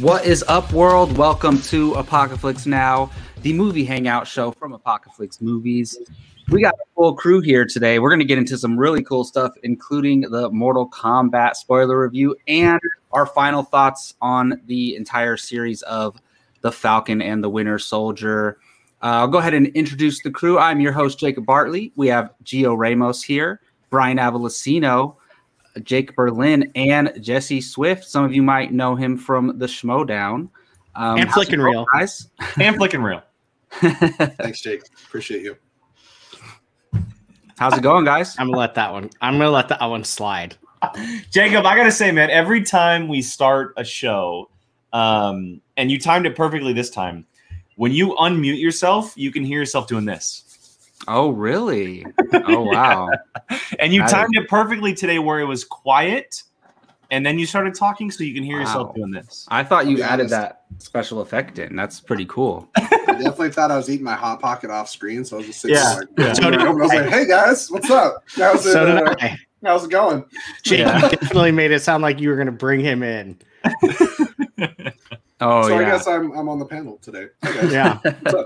What is up, world? Welcome to Apocalypse Now, the movie hangout show from Apocalypse Movies. We got a full crew here today. We're going to get into some really cool stuff, including the Mortal Kombat spoiler review and our final thoughts on the entire series of The Falcon and the Winter Soldier. Uh, I'll go ahead and introduce the crew. I'm your host, Jacob Bartley. We have Gio Ramos here, Brian Avalosino, Jake Berlin, and Jesse Swift. Some of you might know him from the Schmoedown. Um, and Flick and Reel. guys. and Flick and Reel. Thanks, Jake. Appreciate you. How's it going, guys? I'm gonna let that one. I'm gonna let that one slide. Jacob, I gotta say, man, every time we start a show, um, and you timed it perfectly this time, when you unmute yourself, you can hear yourself doing this. Oh, really? Oh, wow. and you That timed it perfectly today where it was quiet, and then you started talking so you can hear Wow. yourself doing this. I thought you added honest. that special effect in. That's pretty cool. I definitely thought I was eating my hot pocket off screen, so I was just sitting Yeah, there. Like, yeah. So I was like, "Hey guys, what's up? How's it? So did uh, I. how's it going?" Jake Yeah. definitely made it sound like you were gonna bring him in. Oh, so I guess I'm I'm on the panel today. Hey, guys. Yeah.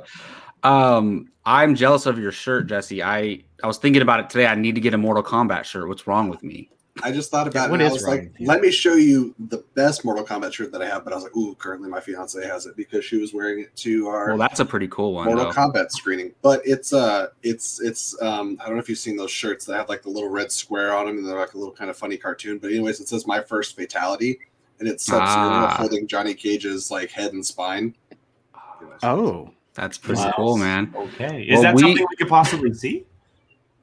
What's up? um, I'm jealous of your shirt, Jesse. I I was thinking about it today. I need to get a Mortal Kombat shirt. What's wrong with me? I just thought about what it. and I was wrong like, with you? "Let me show you the best Mortal Kombat shirt that I have." But I was like, "Ooh, currently my fiance has it because she was wearing it to our Well, that's a pretty cool one. Mortal Though. Kombat screening." But it's uh, it's it's um, I don't know if you've seen those shirts that have like the little red square on them, and they're like a little kind of funny cartoon. But anyways, it says "My First Fatality," and it's Sub Ah. holding Johnny Cage's like head and spine. Oh. That's pretty Wow. cool, man. Okay. Is Well, that we- something we could possibly see?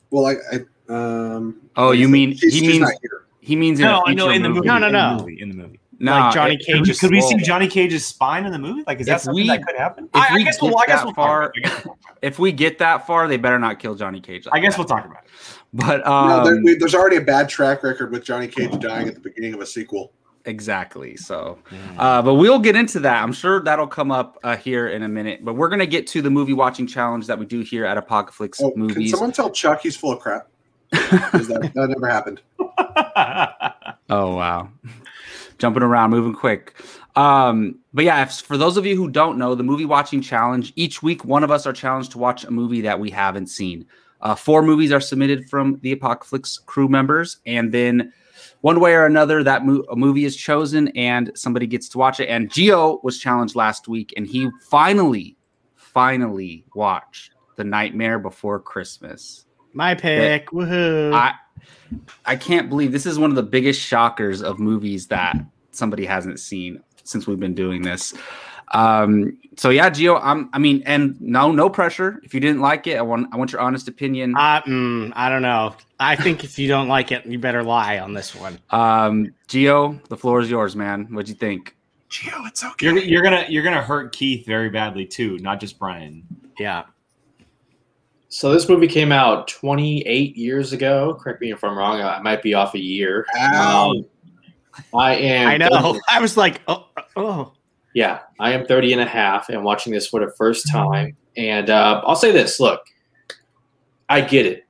Well, I, I um. Oh, you mean she's, he she's means not he means in No, a I know in the movie. No, no, in no. The movie, in the movie. No, like Johnny Cage. Could we, could we see. Johnny Cage's spine in the movie? Like, is that If something we- that could happen? if I, I guess we'll, I guess we'll far- talk about it. If we get that far, they better not kill Johnny Cage. like I guess that. we'll talk about it. But no, um, there, we, there's already a bad track record with Johnny Cage dying at the beginning of a sequel. Exactly. So, uh, but we'll get into that. I'm sure that'll come up uh, here in a minute. But we're gonna get to the movie watching challenge that we do here at Apocalypse Oh, can someone tell Chuck he's full of crap? that, that never happened. Oh wow. Jumping around, moving quick. Um, but yeah, if, for those of you who don't know, the movie watching challenge, each week one of us are challenged to watch a movie that we haven't seen. Uh, four movies are submitted from the Apocalypse crew members, and then one way or another, that mo- a movie is chosen and somebody gets to watch it. And Gio was challenged last week, and he finally, finally watched The Nightmare Before Christmas. My pick. Woohoo. I I can't believe this is one of the biggest shockers of movies that somebody hasn't seen since we've been doing this. Um, so yeah, Gio, I'm I mean, and no, no pressure. If you didn't like it, I want I want your honest opinion. Uh, mm, I don't know. I think if you don't like it, you better lie on this one. Um, Gio, the floor is yours, man. What'd you think? Gio, it's okay. You're, you're gonna you're gonna hurt Keith very badly too, not just Brian. Yeah. So this movie came out 28 years ago. Correct me if I'm wrong. I might be off a year. Ow. Um, I am. I know. I was like, oh, oh. Yeah, I am 30 and a half and watching this for the first time. And uh, I'll say this: Look, I get it.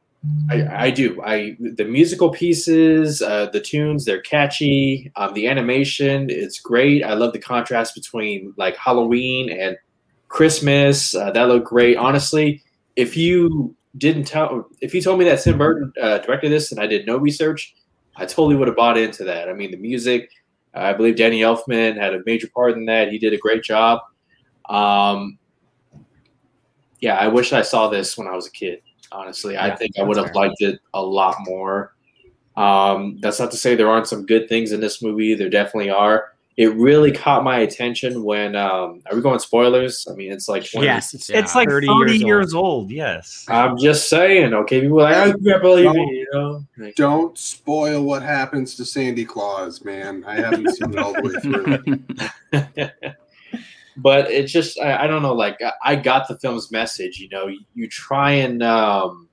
I, I do. I the musical pieces, uh, the tunes, they're catchy. Um, the animation, it's great. I love the contrast between like Halloween and Christmas. Uh, that looked great. Honestly, if you didn't tell, if you told me that Tim Burton uh, directed this and I did no research, I totally would have bought into that. I mean, the music. I believe Danny Elfman had a major part in that. He did a great job. Um, yeah, I wish I saw this when I was a kid. Honestly, I think I would have liked it a lot more. Um, that's not to say there aren't some good things in this movie. There definitely are. It really caught my attention when. Um, are we going spoilers? I mean, it's like 20 Yes. It's, It's like 30, years, old. Yes. I'm just saying. Okay, people are like, I can't believe it. You know. Like, Don't spoil what happens to Sandy Claws, man. I haven't seen it all the way through. but it's just I, I don't know like I- i got the film's message you know you, you try and um,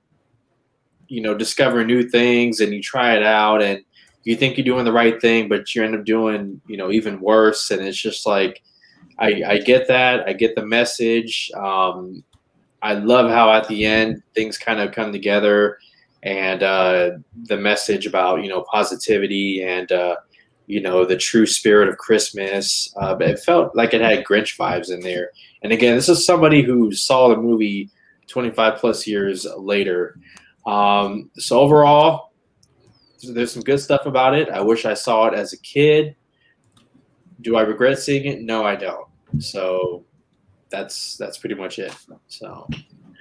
you know discover new things and you try it out and you think you're doing the right thing but you end up doing you know even worse and it's just like i, I get that i get the message um, i love how at the end things kind of come together and uh, the message about you know positivity and uh, you know, the true spirit of Christmas. Uh, but it felt like it had Grinch vibes in there. And again, this is somebody who saw the movie 25 plus years later. Um, so overall, there's some good stuff about it. I wish I saw it as a kid. Do I regret seeing it? No, I don't. So that's that's pretty much it. So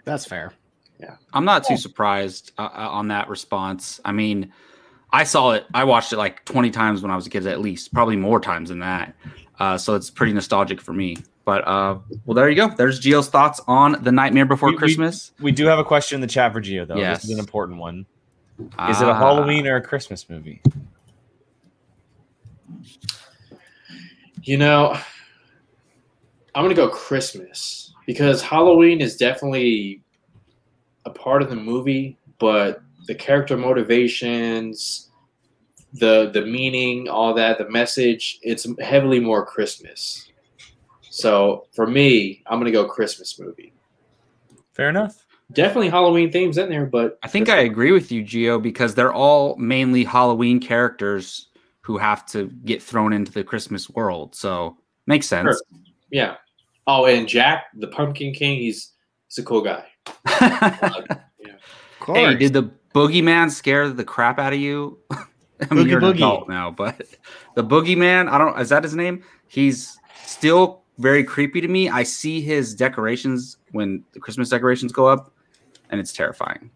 That's fair. Yeah, I'm not too surprised uh, uh, on that response. I mean, I saw it. I watched it like 20 times when I was a kid, at least, probably more times than that. Uh, so it's pretty nostalgic for me. But uh, well, there you go. There's Gio's thoughts on the Nightmare Before We- we- Christmas. We do have a question in the chat for Gio, though. Yes. This is an important one. Is it a Ah. Halloween or a Christmas movie? You know, I'm gonna go Christmas because Halloween is definitely a part of the movie, but the character motivations, the the meaning, all that, the message, it's heavily more Christmas. So for me, I'm gonna go Christmas movie. Fair enough. Definitely Halloween themes in there, but I think I agree with you, Gio, because they're all mainly Halloween characters who have to get thrown into the Christmas world. So makes sense. Sure. yeah. Oh, and Jack, the Pumpkin King, he's he's a cool guy. Of course. hey, did the boogeyman scare the crap out of you? I mean, Boogie you're an Boogie. adult now, but the boogeyman, I don't, is that his name? He's still very creepy to me. I see his decorations when the Christmas decorations go up, and it's terrifying.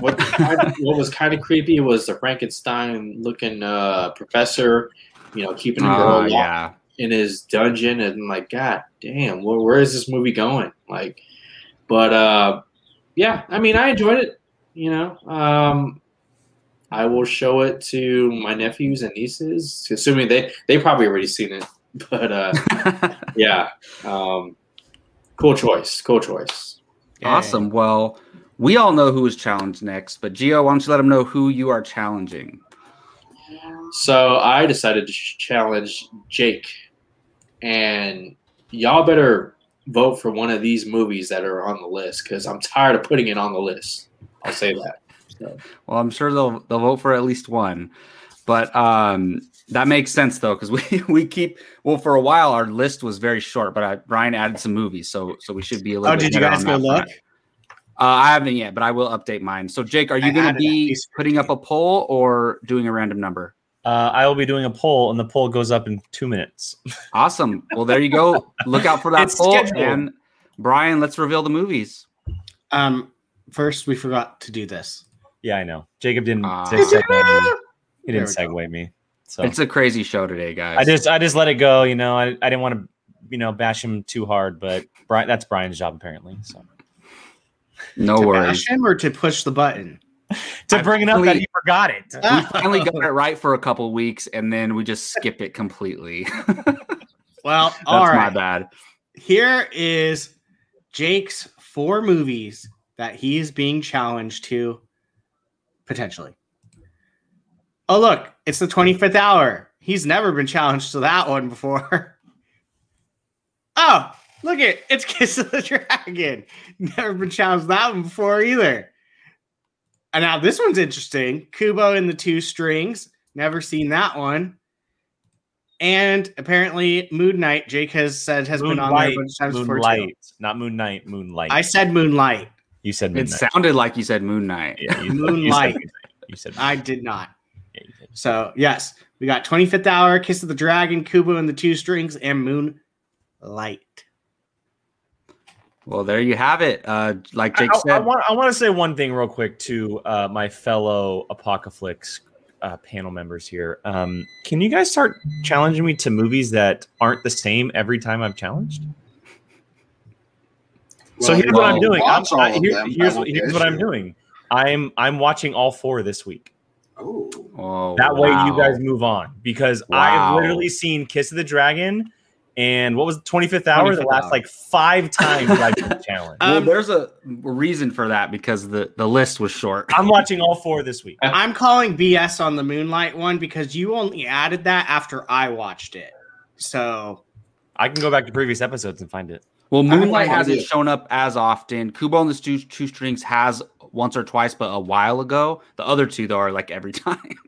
what what was kind of creepy was the Frankenstein looking uh, professor, you know, keeping a girl locked yeah. in his dungeon, and I'm like, God damn, where, where is this movie going? Like, but uh, yeah, I mean, I enjoyed it. You know, um, I will show it to my nephews and nieces, assuming they they probably already seen it. But uh, yeah, um, cool choice, cool choice. Awesome. Well, we all know who is challenged next, but Gio, why don't you let them know who you are challenging? So I decided to challenge Jake, and y'all better vote for one of these movies that are on the list because I'm tired of putting it on the list. I'll say that. Well, I'm sure they'll they'll vote for at least one, but um, that makes sense though because we we keep well for a while our list was very short, but I, Brian added some movies, so so we should be a little. Oh, bit did you guys on go that look? Uh, I haven't yet, but I will update mine. So, Jake, are you going to be putting up a poll or doing a random number? Uh, I will be doing a poll, and the poll goes up in two minutes. Awesome. Well, there you go. Look out for that It's poll. scheduled. And Brian, let's reveal the movies. Um, first we forgot to do this. yeah, I know. Jacob didn't. Ah. segue me. He didn't we segue me. So It's a crazy show today, guys. I just, I just let it go. You know, I, I didn't want to, you know, bash him too hard, but Brian, that's Brian's job apparently. So no to worries. bash him or to push the button? to I bring it up that finally- he forgot it. We finally got it right for a couple weeks, and then we just skip it completely. Well, That's all my bad. Here is Jake's four movies that he is being challenged to potentially. Oh, look, it's the 25th hour. He's never been challenged to that one before. oh, look it. It's Kiss of the Dragon. Never been challenged to that one before either. And now this one's interesting. Kubo and the Two Strings. Never seen that one. And apparently, Moon Knight, Jake has said has been on there a bunch of times before. too. Moonlight, not Moon Knight, Moonlight. I said Moonlight. you said It Moonlight. sounded like you said Moon Knight. yeah, you, Moonlight. You said, you said I did not. Yeah, you did. So yes, we got 25th Hour, Kiss of the Dragon, Kubo and the Two Strings, and Moonlight. Well, there you have it. Uh, like Jake I, said, I, want, I want to say one thing real quick to uh, my fellow Apocalypse uh, panel members here. Um, can you guys start challenging me to movies that aren't the same every time I'm challenged? so Well, here's what I'm doing. I'm, I, here- here's That won't be here's what I'm doing. I'm I'm watching all four this week. Oh, oh, That way you guys move on because Wow. I've literally seen Kiss of the Dragon and what was the 25th hour? The last hour. like five times I've been challenged. Well, Um, there's a reason for that because the the list was short. I'm watching all four this week. I'm calling BS on the Moonlight one because you only added that after I watched it. So I can go back to previous episodes and find it. Well, Moonlight hasn't shown up as often. Kubo and the Two, two Strings has once or twice, but a while ago. The other two, though, are like every time.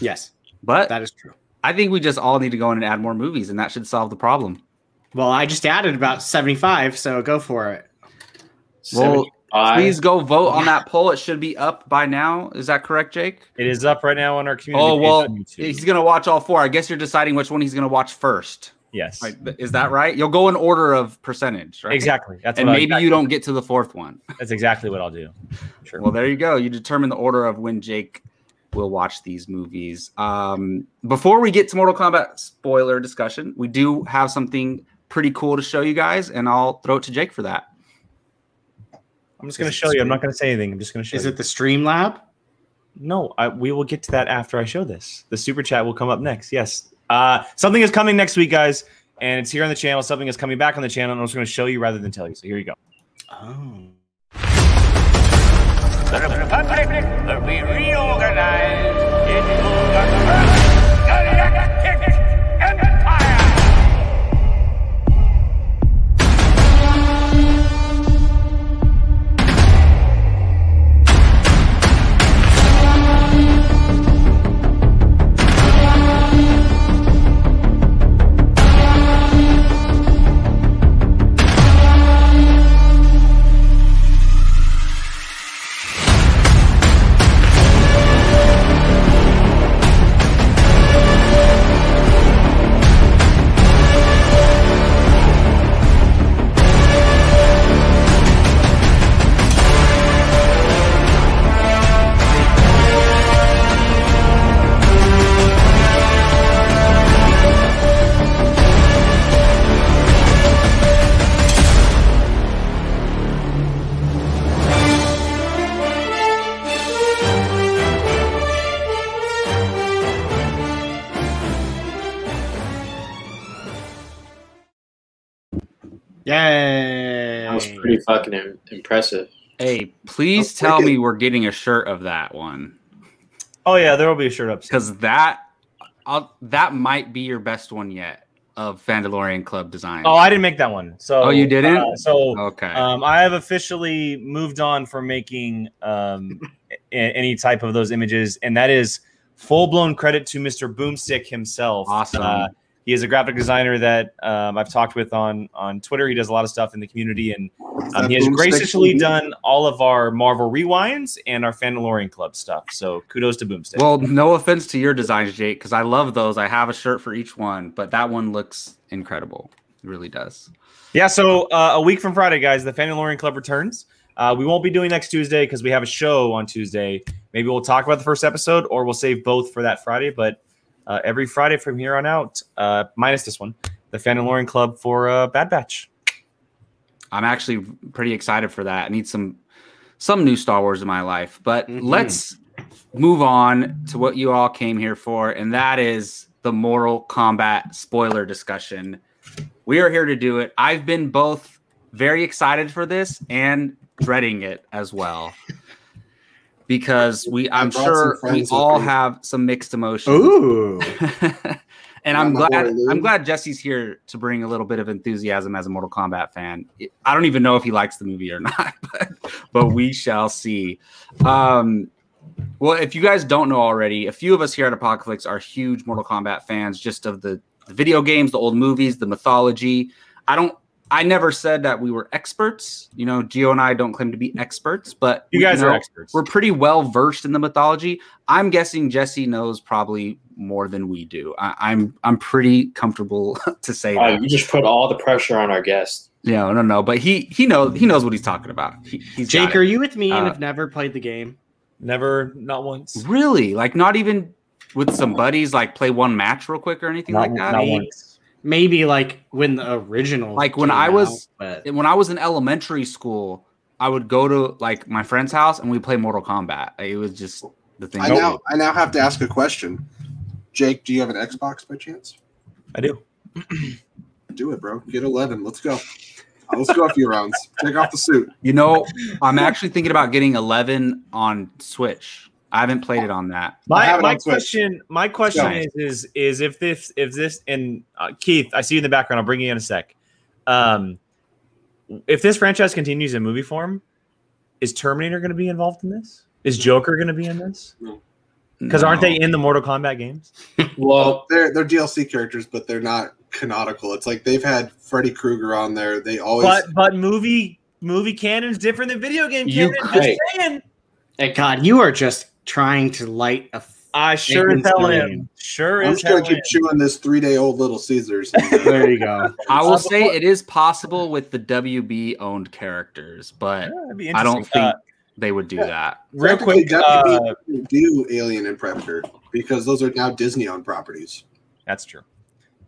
yes. But That is true. I think we just all need to go in and add more movies, and that should solve the problem. Well, I just added about 75, so go for it. Well, 75. Please go vote on that poll. It should be up by now. Is that correct, Jake? It is up right now on our community. Oh page well, on YouTube. he's gonna watch all four. I guess you're deciding which one he's gonna watch first. Yes, Right? Is that right? You'll go in order of percentage, right? exactly. That's And what I- maybe you don't get to the fourth one. That's exactly what I'll do. Sure. Well, there you go. You determine the order of when Jake will watch these movies. Um, before we get to Mortal Kombat spoiler discussion, we do have something pretty cool to show you guys, and I'll throw it to Jake for that. I'm just going to show you. I'm not going to say anything. I'm just going to show Is you. it the Stream Lab? No, I, we will get to that after I show this. The super chat will come up next. Yes. Uh, something is coming next week, guys, and it's here on the channel. Something is coming back on the channel, and I'm just going to show you rather than tell you. So here you go. Oh. The Republic will be reorganized Yay. That was pretty fucking im- impressive. Hey, please tell wicked. me we're getting a shirt of that one Oh yeah, there will be a shirt up. because that I'll, that might be your best one yet of Mandalorian Club design. Oh, I didn't make that one. So Oh, you didn't? uh, so okay. um, I have officially moved on from making um, a- any type of those images, and that is full blown credit to Mr. Boomstick himself. Awesome. Uh, he is a graphic designer that um, I've talked with on on Twitter. He does a lot of stuff in the community, and um, he has graciously done all of our Marvel rewinds and our Mandalorian Club stuff. So kudos to Boomstick. well, no offense to your designs, Jake, because I love those. I have a shirt for each one, but that one looks incredible. It really does. Yeah, so uh, a week from Friday, guys, the Mandalorian Club returns. Uh, we won't be doing next Tuesday because we have a show on Tuesday. Maybe we'll talk about the first episode, or we'll save both for that Friday. But uh, every Friday from here on out, uh, minus this one, the Mandalorian Club for uh, Bad Batch. I'm actually pretty excited for that. I need some some new Star Wars in my life. But Mhm. let's move on to what you all came here for, and that is the Mortal Kombat spoiler discussion. We are here to do it. I've been both very excited for this and dreading it as well. Because we I'm sure we all me. have some mixed emotions. Ooh. and Got I'm glad. I'm glad Jesse's here to bring a little bit of enthusiasm as a Mortal Kombat fan. I don't even know if he likes the movie or not, but, but we shall see. Um, well, if you guys don't know already, a few of us here at Apocalypse are huge Mortal Kombat fans, just of the, the video games, the old movies, the mythology. I don't. I never said that we were experts. You know, Gio and I don't claim to be experts, but You we guys know- are experts. we're pretty well versed in the mythology. I'm guessing Jesse knows probably more than we do. I, I'm I'm pretty comfortable to say Uh, that. you just put all the pressure on our guest. No, no, no. But he he knows he knows what he's talking about. He, he's Jake, are you with me and Uh, have never played the game? Never, not once. really like not even with some buddies like play one match real quick or anything Not, like that. not Me- once. Maybe like when the original Like, when I was- out, but when I was in elementary school, I would go to like my friend's house and we play Mortal Kombat. It was just the thing. I to now. I now have to ask a question. Jake, do you have an Xbox by chance? I do. Do it, bro. Get eleven. Let's go. Uh, Let's go a few rounds. Take off the suit. You know, I'm actually thinking about getting 11 on Switch. I haven't played it on that. My, my on Switch. question, my question go. is, is, is if this, if this, and uh, Keith, I see you in the background. I'll bring you in a sec. Um, if this franchise continues in movie form, is Terminator going to be involved in this? Is Joker going to be in this? Because aren't they in the Mortal Kombat games? Well, They're they're DLC characters, but they're not canonical. It's like they've had Freddy Krueger on there. They always But but movie movie canon's different than video game You canon. could- Just saying. Thank God, you are just trying to light a. f- I sure as hell am. Sure I'm as just gonna keep chewing this three day old Little Caesars. uh, There you go. I will Uh, say it is possible with the WB owned characters, but Yeah, I don't think Uh, they would do Yeah. that. real Technically, quick, uh, WB do Alien and Predator because those are now Disney owned properties. That's true.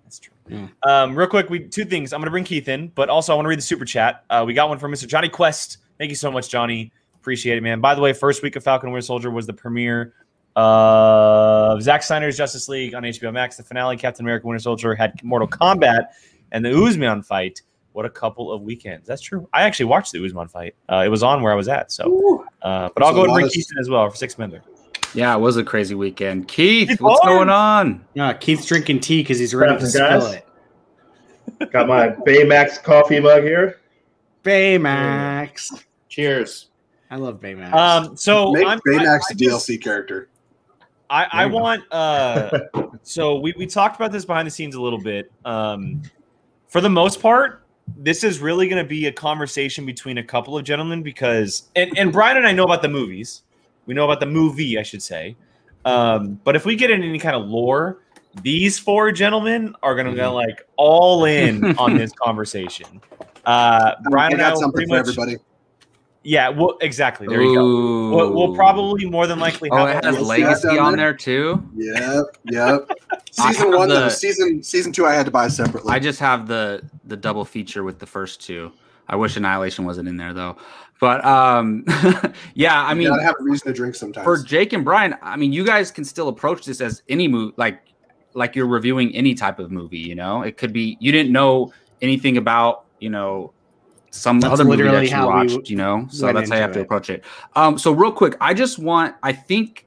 That's true. Yeah. Um, real quick, we two things. I'm going to bring Keith in, but also I want to read the super chat. Uh, we got one from Mr. Johnny Quest. Thank you so much, Johnny. Appreciate it, man. By the way, first week of Falcon and Winter Soldier was the premiere of Zack Snyder's Justice League on HBO Max. The finale, Captain America: Winter Soldier, had Mortal Kombat and the Usman fight. What a couple of weekends. That's true. I actually watched the Usman fight. Uh, it was on where I was at. So, uh, but I'll go a and bring of- Keith as well for six minutes. Yeah, it was a crazy weekend. Keith, Keith what's Barnes. going on? Yeah, Keith's drinking tea because he's ready to Happening, spill guys? it. Got my Baymax coffee mug here. Baymax. cheers. I love Baymax. Um, so Make I'm, Baymax I- I a just- DLC character. I, I There you go. want uh so we, we talked about this behind the scenes a little bit. Um for the most part, this is really gonna be a conversation between a couple of gentlemen because and, and Brian and I know about the movies. We know about the movie, I should say. Um, but if we get in any kind of lore, these four gentlemen are gonna Mm-hmm. go like all in on this conversation. Uh Brian I and I got something pretty for much everybody. Yeah, well exactly. There you go. We'll, we'll probably more than likely Oh, have it a- has You'll see that legacy on there? there too. Yep, yep. Season one, the- though. Season season two, I had to buy separately. I just have the the double feature with the first two. I wish Annihilation wasn't in there though. But um yeah, I mean gotta have a reason to drink sometimes. for Jake and Brian, I mean you guys can still approach this as any movie like like you're reviewing any type of movie, you know? It could be you didn't know anything about, you know, some That's other movie that you watched, you know? So that's how you have into to approach it. Um so real quick, I just want I think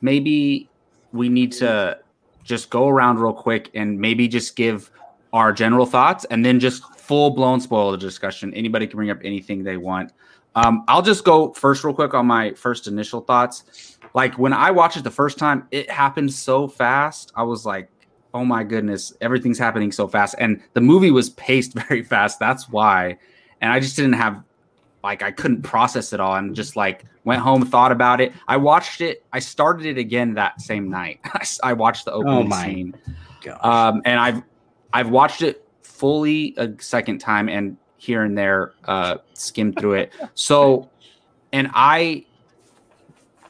maybe we need to just go around real quick and maybe just give our general thoughts and then just full blown spoiler discussion. Anybody can bring up anything they want. Um, I'll just go first, real quick, on my first initial thoughts. Like when I watched it the first time, it happened so fast. I was like, oh my goodness, everything's happening so fast. And the movie was paced very fast. That's why. And I just didn't have, like, I couldn't process it all and just like went home, thought about it. I watched it. I started it again that same night. I watched the opening my scene. Um, and I've I've watched it fully a second time and here and there uh, skimmed through it. So, and I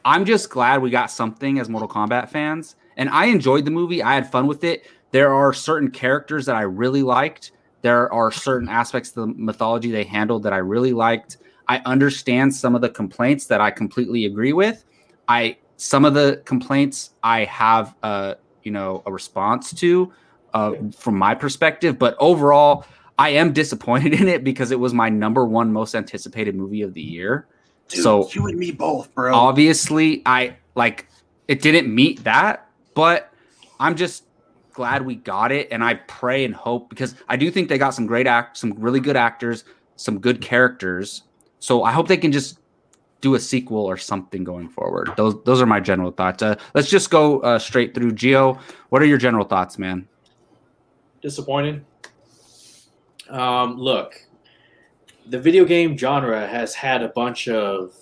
I'm just glad we got something as Mortal Kombat fans. And I enjoyed the movie. I had fun with it. There are certain characters that I really liked. There are certain aspects of the mythology they handled that I really liked. I understand some of the complaints that I completely agree with. I some of the complaints I have uh you know a response to uh from my perspective, but overall I am disappointed in it because it was my number one most anticipated movie of the year. Dude, so you and me both, bro. obviously I like it didn't meet that, but I'm just glad we got it and I pray and hope because I do think they got some great act some really good actors, some good characters. So I hope they can just do a sequel or something going forward. Those those are my general thoughts. Uh, let's just go uh, straight through. Gio, what are your general thoughts, man? disappointed. Um, look, the video game genre has had a bunch of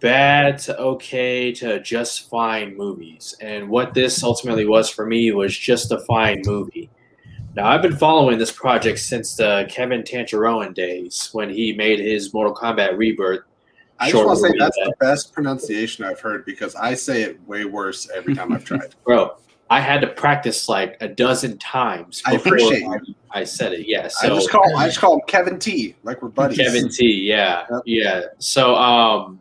bad to okay to just fine movies, and what this ultimately was for me was just a fine movie. Now I've been following this project since the Kevin Tancharoen days when he made his Mortal Kombat Rebirth. I just want to say that's that- the best pronunciation I've heard because I say it way worse every time I've tried. bro. I had to practice like a dozen times. I appreciate I, I said it. Yeah, I so just call I just call him Kevin T, like we're buddies. Kevin T. Yeah, Yep. yeah. So um,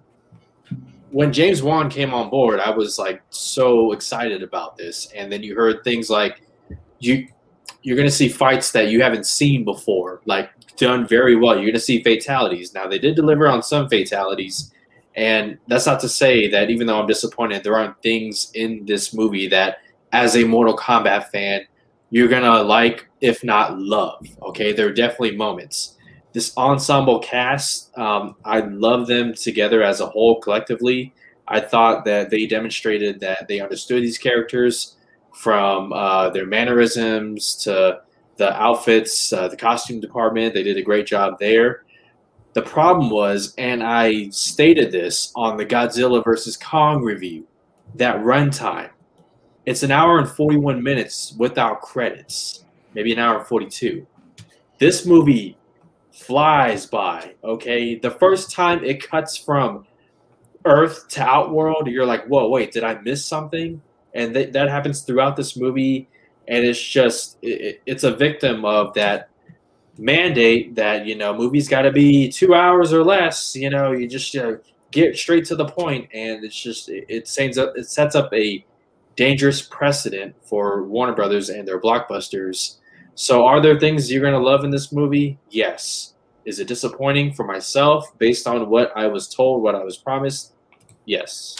when James Wan came on board, I was like so excited about this, and then you heard things like you you're gonna see fights that you haven't seen before, like done very well. You're gonna see fatalities. Now they did deliver on some fatalities, and that's not to say that even though I'm disappointed, there aren't things in this movie that, as a Mortal Kombat fan, you're gonna like, if not love. Okay, there are definitely moments this ensemble cast, um, I love them together as a whole collectively. I thought that they demonstrated that they understood these characters from uh, their mannerisms to the outfits, uh, the costume department. They did a great job there. The problem was, and I stated this on the Godzilla versus Kong review, that runtime. It's an hour and 41 minutes without credits, maybe an hour and 42. This movie flies by, okay? The first time it cuts from Earth to Outworld, you're like, whoa, wait, did I miss something? And th- that happens throughout this movie. And it's just, it, it's a victim of that mandate that, you know, movies got to be two hours or less. You know, you just uh, get straight to the point, And it's just, it, it, up, it sets up a dangerous precedent for Warner Brothers and their blockbusters. So, are there things you're going to love in this movie? Yes. Is it disappointing for myself based on what I was told, what I was promised? Yes.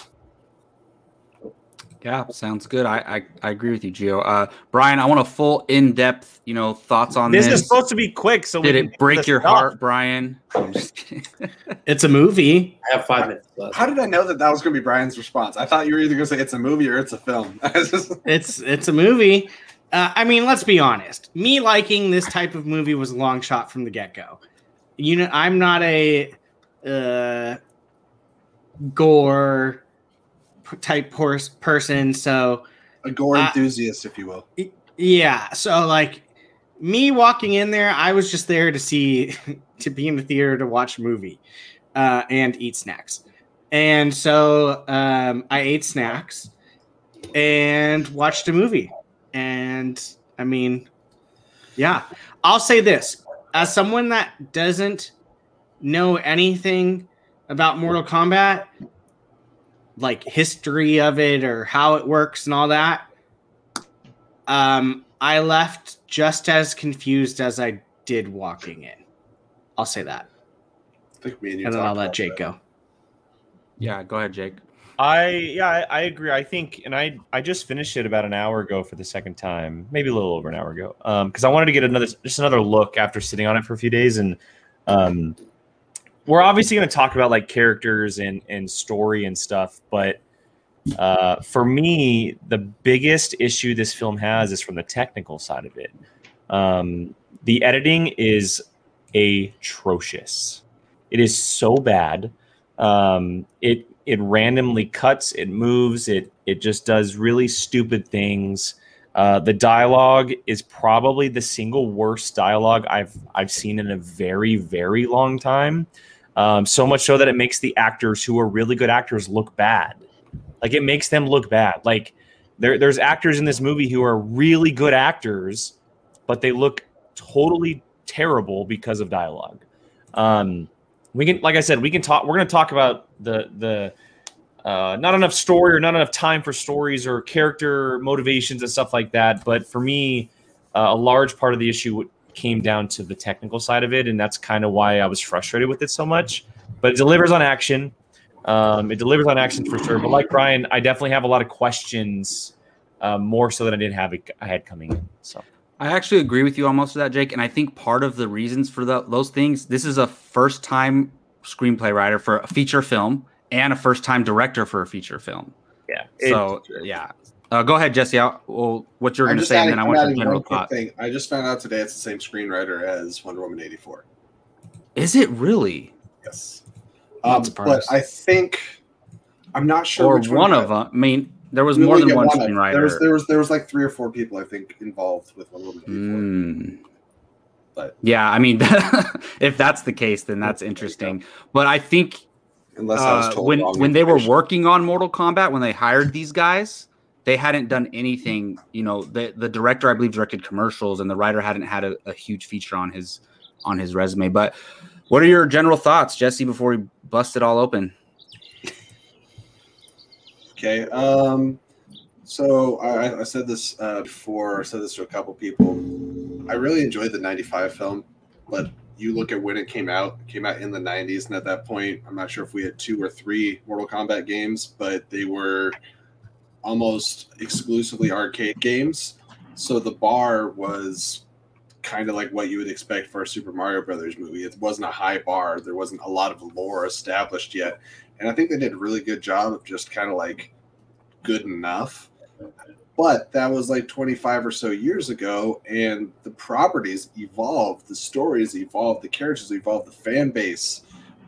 Yeah, sounds good. I I, I agree with you, Gio. Uh, Brian, I want a full in depth, you know, thoughts on this. This is supposed to be quick. So did it break your stuff. heart, Brian? I'm just kidding. It's a movie. I have five minutes left. How did I know that that was going to be Brian's response? I thought you were either going to say it's a movie or it's a film. I was just- It's it's a movie. Uh, I mean, let's be honest. Me liking this type of movie was a long shot from the get go. You know, I'm not a uh, gore type person, so a gore Uh, enthusiast, if you will. yeah. So like me walking in there, I was just there to see to be in the theater to watch a movie uh, and eat snacks. And so um, I ate snacks and watched a movie. And I mean, yeah, I'll say this as someone that doesn't know anything about Mortal Kombat, like history of it or how it works and all that, um, I left just as confused as I did walking in. I'll say that. I think me and you And then I'll let Jake that. go. yeah, go ahead, Jake. I yeah, I, I agree. I think, and I I just finished it about an hour ago for the second time, maybe a little over an hour ago, because I wanted to get another just another look after sitting on it for a few days, and um, we're obviously going to talk about like characters and and story and stuff, but uh, for me, the biggest issue this film has is from the technical side of it. Um, the editing is atrocious. It is so bad. Um, it it randomly cuts, it moves, it it just does really stupid things. Uh, the dialogue is probably the single worst dialogue I've I've seen in a very very long time. Um, so much so that it makes the actors who are really good actors look bad. Like it makes them look bad. Like there, there's actors in this movie who are really good actors, but they look totally terrible because of dialogue. Um, we can, like I said, we can talk. We're going to talk about the the uh, not enough story or not enough time for stories or character motivations and stuff like that. But for me, uh, a large part of the issue came down to the technical side of it, and that's kind of why I was frustrated with it so much. But it delivers on action. Um, it delivers on action for sure. But like Brian, I definitely have a lot of questions, uh, more so than I did have it, I had coming in. So. I actually agree with you on most of that, Jake. And I think part of the reasons for the, those things, this is a first time screenplay writer for a feature film and a first time director for a feature film. Yeah. So, yeah. Uh, go ahead, Jesse. I'll, well, what you're going to just say, and then I want your adding general one quick thought. thing. I just found out today it's the same screenwriter as Wonder Woman 84. Is it really? Yes. I'm Um, but. I think I'm not sure or which one but- of them? I mean, there was We more than get one of screenwriter. There was there was there was like three or four people I think involved with Wonder Woman 84. Mm. But- yeah, I mean, if that's the case, then that's interesting. But I think Unless I was uh, told when when they were working on Mortal Kombat, when they hired these guys, they hadn't done anything. You know, the the director I believe directed commercials, and the writer hadn't had a, a huge feature on his on his resume. But what are your general thoughts, Jesse? Before we bust it all open, Okay. Um, so I, I said this uh, before. I said this to a couple people. I really enjoyed the '95 film, but you look at when it came out. It came out in the '90s, and at that point, I'm not sure if we had two or three Mortal Kombat games, but they were almost exclusively arcade games. So the bar was kind of like what you would expect for a Super Mario Brothers movie. It wasn't a high bar. There wasn't a lot of lore established yet. and I think they did a really good job of just kind of like good enough. But that was like 25 or so years ago, and the properties evolved, the stories evolved, the characters evolved, the fan base,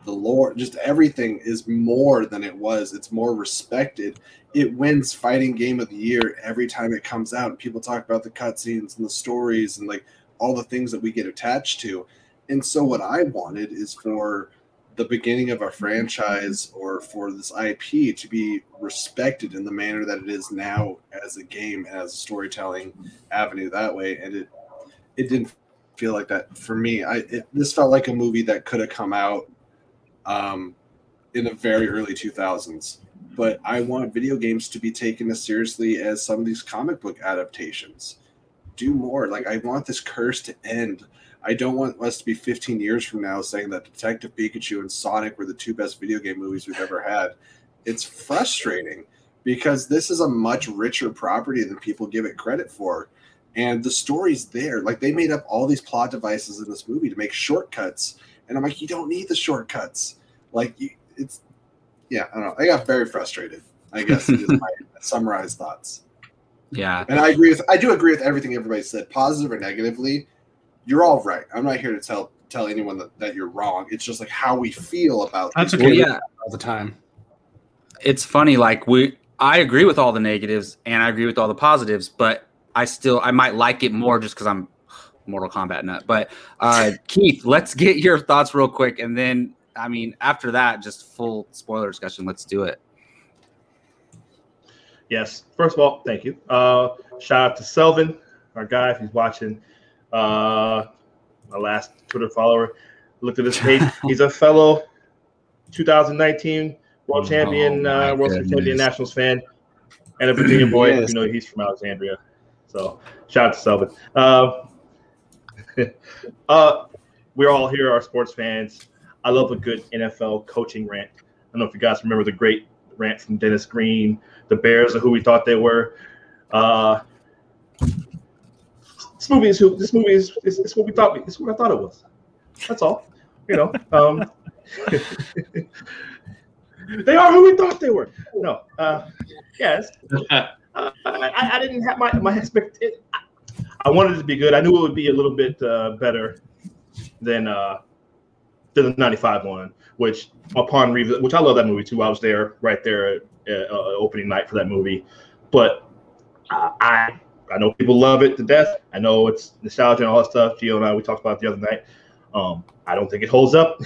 the lore, just everything is more than it was. It's more respected. It wins fighting game of the year every time it comes out. And people talk about the cutscenes and the stories and like all the things that we get attached to. And so, what I wanted is for the beginning of a franchise or for this IP to be respected in the manner that it is now as a game as a storytelling avenue that way. And it it didn't feel like that for me. I it, this felt like a movie that could have come out um in the very early 2000s but I want video games to be taken as seriously as some of these comic book adaptations. Do more. Like I want this curse to end I don't want us to be 15 years from now saying that Detective Pikachu and Sonic were the two best video game movies we've ever had. It's frustrating because this is a much richer property than people give it credit for. And the story's there. Like they made up all these plot devices in this movie to make shortcuts. And I'm like, you don't need the shortcuts. Like you, it's yeah, I don't know. I got very frustrated, I guess is my summarized thoughts. Yeah. And I agree with I do agree with everything everybody said, positive or negatively you're all right. I'm not here to tell tell anyone that, that you're wrong. It's just like how we feel about That's okay. Yeah. all the time. it's funny like we i agree with all the negatives and i agree with all the positives but i still i might like it more just because i'm mortal kombat nut but uh keith let's get your thoughts real quick and then i mean after that just full spoiler discussion let's do it Yes. First of all, thank you. Uh, shout out to Selvin, our guy, if he's watching. Uh, my last Twitter follower. Looked at his page. he's a fellow 2019 world champion, Oh, my uh, world goodness. champion Nationals fan, and a Virginia boy. Yes. You know, he's from Alexandria. So shout out to Selvin. Uh, uh, we're all here, our sports fans. I love a good NFL coaching rant. I don't know if you guys remember the great rant from Dennis Green. The Bears are who we thought they were. Uh, this movie is who. This movie is. It's, it's what we thought. It's what I thought it was. That's all. You know. Um, they are who we thought they were. No. Uh, yes. Uh, I, I didn't have my my expect. I, I wanted it to be good. I knew it would be a little bit uh, better than uh, than the '95 one. Which upon which I love that movie too. I was there right there at uh, opening night for that movie, but uh, I I know people love it to death. I know it's nostalgia and all that stuff. Gio and I we talked about it the other night. Um, I don't think it holds up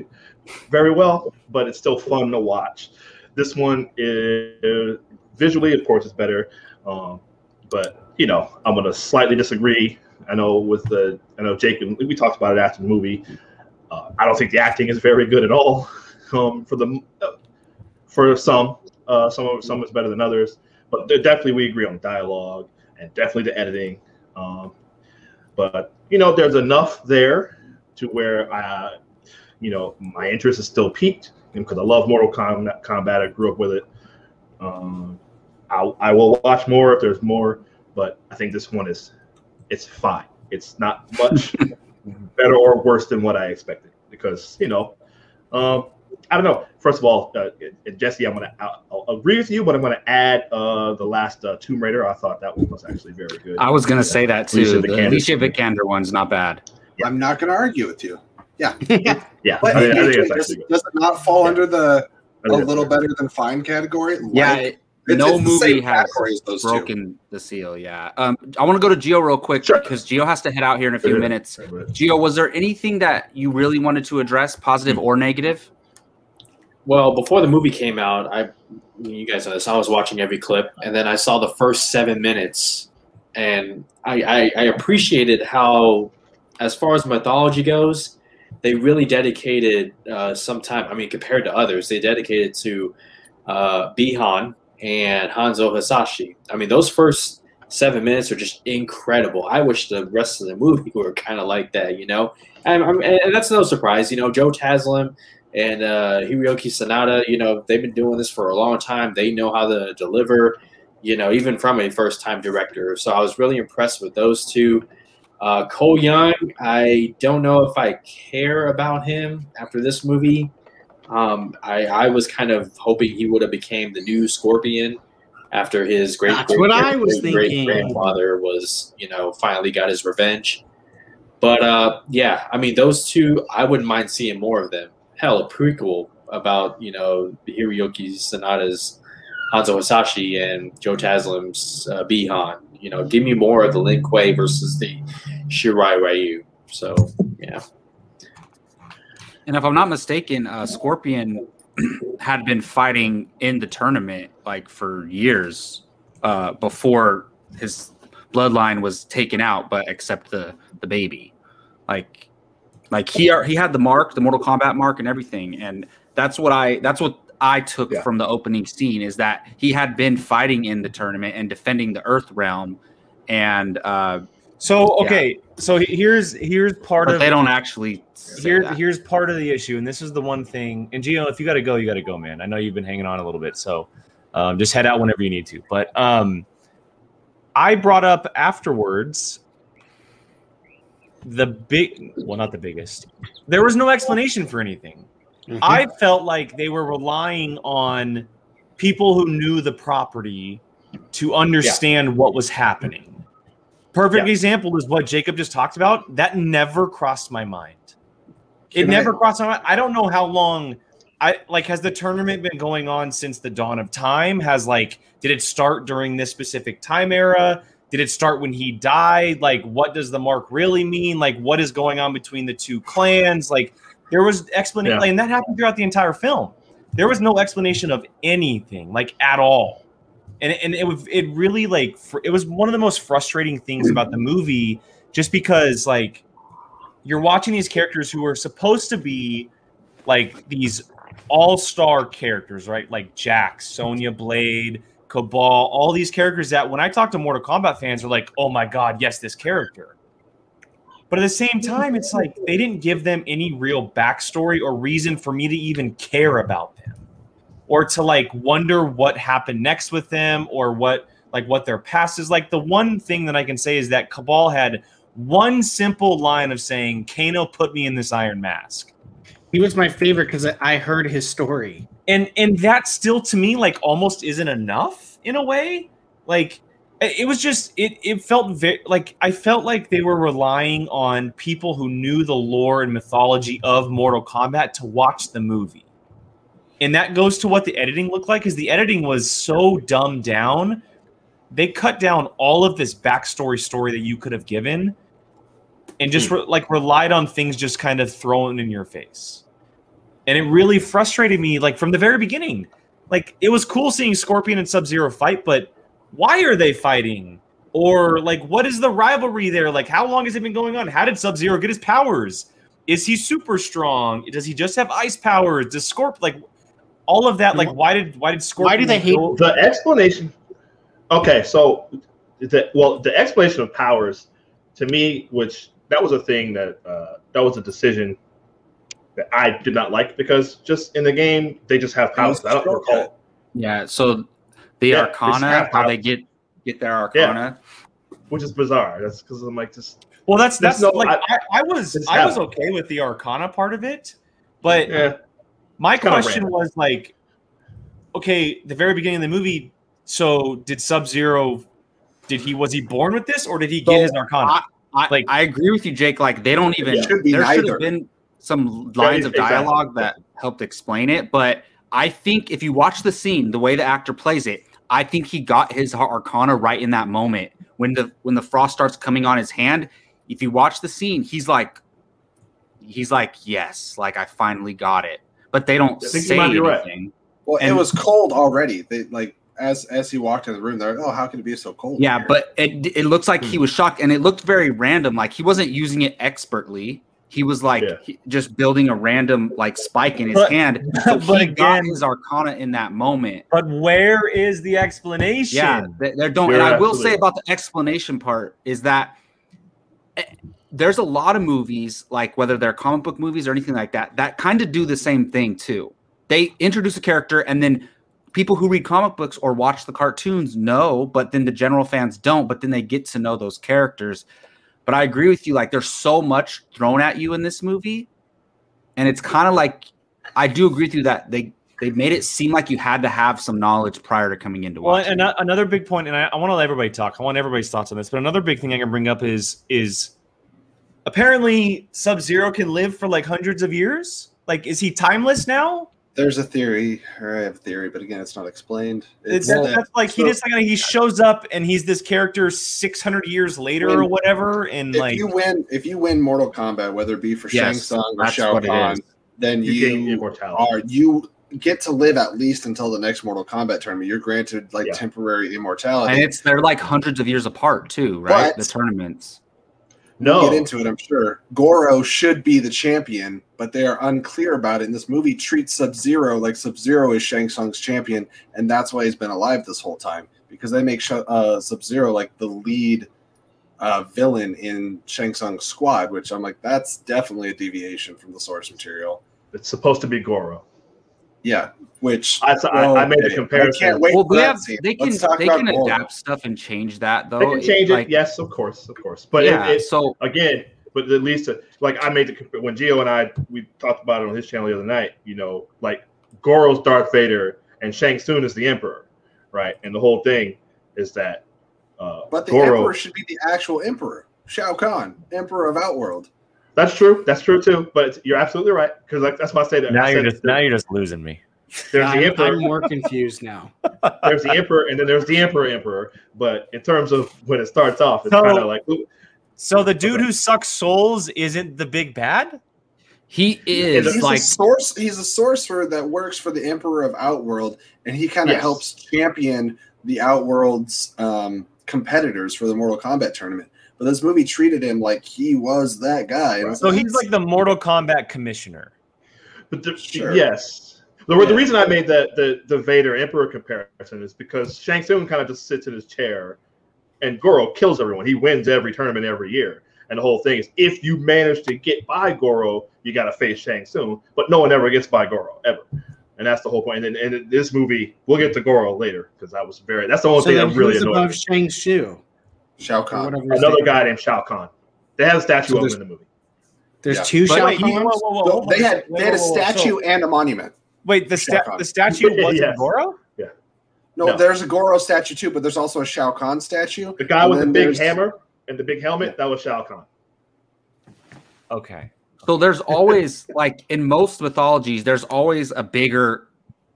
very well, but it's still fun to watch. This one is visually, of course, it's better. Um, but you know, I'm gonna slightly disagree. I know with the, I know Jake, and we talked about it after the movie. Uh, I don't think the acting is very good at all. Um, for the for some, uh, some some is better than others, but definitely we agree on dialogue and definitely the editing. Um, but you know, there's enough there to where I, you know, my interest is still piqued because I love Mortal Kombat. I grew up with it. Um, I, I will watch more if there's more, but I think this one is it's fine. It's not much better or worse than what I expected because you know, um, I don't know. First of all, uh, Jesse, I'm gonna I'll, I'll agree with you, but I'm gonna add uh, the last uh, Tomb Raider. I thought that one was actually very good. i was gonna say that too Alicia the Vikander. alicia vikander one's not bad I'm not going to argue with you. Yeah, yeah, but I, I think it's does, good. does it not fall Yeah. under the I a think it's little better than fine category? yeah Like, it- it's- no it's movie has category as two. broken the seal yeah um i want to go to gio real quick Sure. because gio has to head out here in a few Yeah. minutes gio was there anything that you really wanted to address positive or negative Well, before the movie came out, I you guys know this. I was watching every clip, and then I saw the first seven minutes, and I, I, I appreciated how, as far as mythology goes, they really dedicated uh, some time. I mean, compared to others, they dedicated to uh, Bihan and Hanzo Hasashi. I mean, those first seven minutes are just incredible. I wish the rest of the movie were kind of like that, you know. And, and that's no surprise, you know. Joe Taslim and uh, Hiroki Sanada, you know, they've been doing this for a long time. They know how to deliver, you know, even from a first time director. So I was really impressed with those two. Uh, Cole Young, I don't know if I care about him after this movie. Um, I, I was kind of hoping he would have became the new Scorpion after his great That's what I was great thinking. grandfather was, you know, finally got his revenge. But uh, yeah, I mean, those two, I wouldn't mind seeing more of them. Hell, a prequel about you know Hiroyuki Sanada's Hanzo Hasashi and Joe Taslim's uh, Bihan. You know, give me more of the Lin Kuei versus the Shirai Ryu. So yeah, And if I'm not mistaken, uh, Scorpion had been fighting in the tournament like for years uh, before his bloodline was taken out, but except the the baby, like like he he had the mark, the Mortal Kombat mark, and everything, and that's what I that's what I took Yeah. from the opening scene is that he had been fighting in the tournament and defending the Earth Realm, and uh, So Yeah. okay, so here's here's part but of they don't actually here, that. here's part of the issue, and this is the one thing. And Gio, if you got to go, you got to go, man. I know you've been hanging on a little bit, so um, just head out whenever you need to. But um, I brought up afterwards the big, well, not the biggest. There was no explanation for anything. Mhm. I felt like they were relying on people who knew the property to understand what was happening. Perfect Yeah. example is what Jacob just talked about. That never crossed my mind. It Can I- never crossed my mind. I don't know how long I like has the tournament been going on since the dawn of time? Has like did it start during this specific time era? Did it start when he died? Like what does the mark really mean? Like what is going on between the two clans? Like there was explanation Yeah. and that happened throughout the entire film. There was no explanation of anything like at all. And, and it was it really like it was one of the most frustrating things about the movie just because like you're watching these characters who are supposed to be like these all-star characters, right? Like Jack, Sonya Blade, Kabal, all these characters that when I talk to Mortal Kombat fans are like, "Oh my god, yes, this character." But at the same time, it's like they didn't give them any real backstory or reason for me to even care about them or to like wonder what happened next with them or what like what their past is like. The one thing that I can say is that Kabal had one simple line of saying, Kano put me in this iron mask. He was my favorite because I heard his story. And and that still to me like almost isn't enough in a way. Like it was just it it felt very like I felt like they were relying on people who knew the lore and mythology of Mortal Kombat to watch the movie. And that goes to what the editing looked like because the editing was so dumbed down. They cut down all of this backstory story that you could have given and just hmm. re- like relied on things just kind of thrown in your face. And it really frustrated me like from the very beginning. Like it was cool seeing Scorpion and Sub-Zero fight, but why are they fighting? Or like what is the rivalry there? Like how long has it been going on? How did Sub-Zero get his powers? Is he super strong? Does he just have ice powers? Does Scorp like all of that? Like why did why did Scorpion Why do they hate- go- The explanation. Okay, so the well, the explanation of powers to me, which that was a thing that uh, that was a decision that I did not like because just in the game they just have powers. I don't recall. Yeah, so the Yeah, Arcana, have how they get get their Arcana. which is bizarre. That's because I'm like just Well, that's There's that's no- like I- I, I was I was okay with the Arcana part of it, but yeah. my question was like, okay, the very beginning of the movie. So did Sub Zero? Did he was he born with this, or did he get his Arcana? I, Like- I agree with you, Jake. Like they don't even. It should be there should have been some lines of dialogue that helped explain it, but I think if you watch the scene, the way the actor plays it, I think he got his Arcana right in that moment when the when the frost starts coming on his hand. If you watch the scene, he's like, he's like, yes, like I finally got it. But they don't I say might be right. anything. Well, it was cold already. They like as as he walked in the room, they're like, "Oh, how can it be so cold?" Yeah, here?" but it it looks like he hmm. was shocked, and it looked very random. Like he wasn't using it expertly. He was like Yeah. he- just building a random like spike in his But- hand. So but he got again- his Arcana in that moment. But where is the explanation? Yeah, they, they don't. You're and I will absolutely say about the explanation part is that eh, there's a lot of movies, like whether they're comic book movies or anything like that, that kind of do the same thing too. They introduce a character, and then people who read comic books or watch the cartoons know, but then the general fans don't. But then they get to know those characters. But I agree with you. Like, there's so much thrown at you in this movie, and it's kind of like I do agree with you that they they made it seem like you had to have some knowledge prior to coming into Well, watching. and another big point, and I, I want to let everybody talk. I want everybody's thoughts on this. But another big thing I can bring up is is apparently Sub Zero can live for like hundreds of years. Like, is he timeless now? There's a theory, or I have a theory, but again, it's not explained. It's, It's that- that- that's like he just like he shows up and he's this character six hundred years later or whatever, and like if like you win, if you win Mortal Kombat, whether it be for Shang Tsung or that's Shao what it Kahn, then You, you, are you get to live at least until the next Mortal Kombat tournament. You're granted like Yeah. temporary immortality. and it's they're like hundreds of years apart too, right? But- the tournaments. No, get into it, I'm sure. Goro should be the champion, but they are unclear about it. And this movie treats Sub Zero like Sub Zero is Shang Tsung's champion, and that's why he's been alive this whole time because they make uh, Sub Zero like the lead uh, villain in Shang Tsung's squad, which I'm like, that's definitely a deviation from the source material. it's supposed to be Goro. Yeah, which I, I, I made a comparison. I can't wait Well, for they that have they can they can Goro. adapt stuff and change that though. They can change it, like- yes, of course, of course. But yeah. it, it, so again, but at least uh, like I made the comp- when Gio and I we talked about it on his channel the other night. You know, like Goro's Darth Vader and Shang Tsung is the Emperor, right? And the whole thing is that uh, But the Goro. emperor should be the actual emperor, Shao Kahn, emperor of Outworld. That's true. That's true too. But it's, you're absolutely right because like that's why I say that. now I you're said just now you're just losing me. There's the I'm, emperor. I'm more confused now. there's the emperor, and then there's the emperor, emperor. But in terms of when it starts off, it's So- kind of like ooh, So the dude Okay. who sucks souls isn't the big bad? he is he's like a source. He's a sorcerer that works for the Emperor of Outworld, and he kind of Yes. helps champion the Outworld's um, competitors for the Mortal Kombat tournament. But this movie treated him like he was that guy. and it's So he's like the Mortal Kombat commissioner. But the, Sure. yes, the, Yeah. the reason I made that the the Vader Emperor comparison is because Shang Tsung kind of just sits in his chair, and Goro kills everyone. He wins every tournament every year, and the whole thing is if you manage to get by Goro, you got to face Shang Tsung. But no one ever gets by Goro ever, and that's the whole point. And, then- and in this movie, we'll get to Goro later because that was very. That's the only So thing then that really who's annoyed above me. Shang Tzu? Shao Kahn. Another guy named Shao Kahn. They have a statue So of him there's- in the movie. There's Yeah. two But Shao wait, Whoa, Kahns? whoa, whoa, So hold on they had they had a Whoa, whoa, whoa. So- statue and a monument. Wait, the Shao sta- the statue wasn't Yes. Goro? No, No. there's a Goro statue too, but there's also a Shao Kahn statue. The guy And with the big there's- hammer and the big helmet, that was Shao Kahn. Okay. So there's always like in most mythologies, there's always a bigger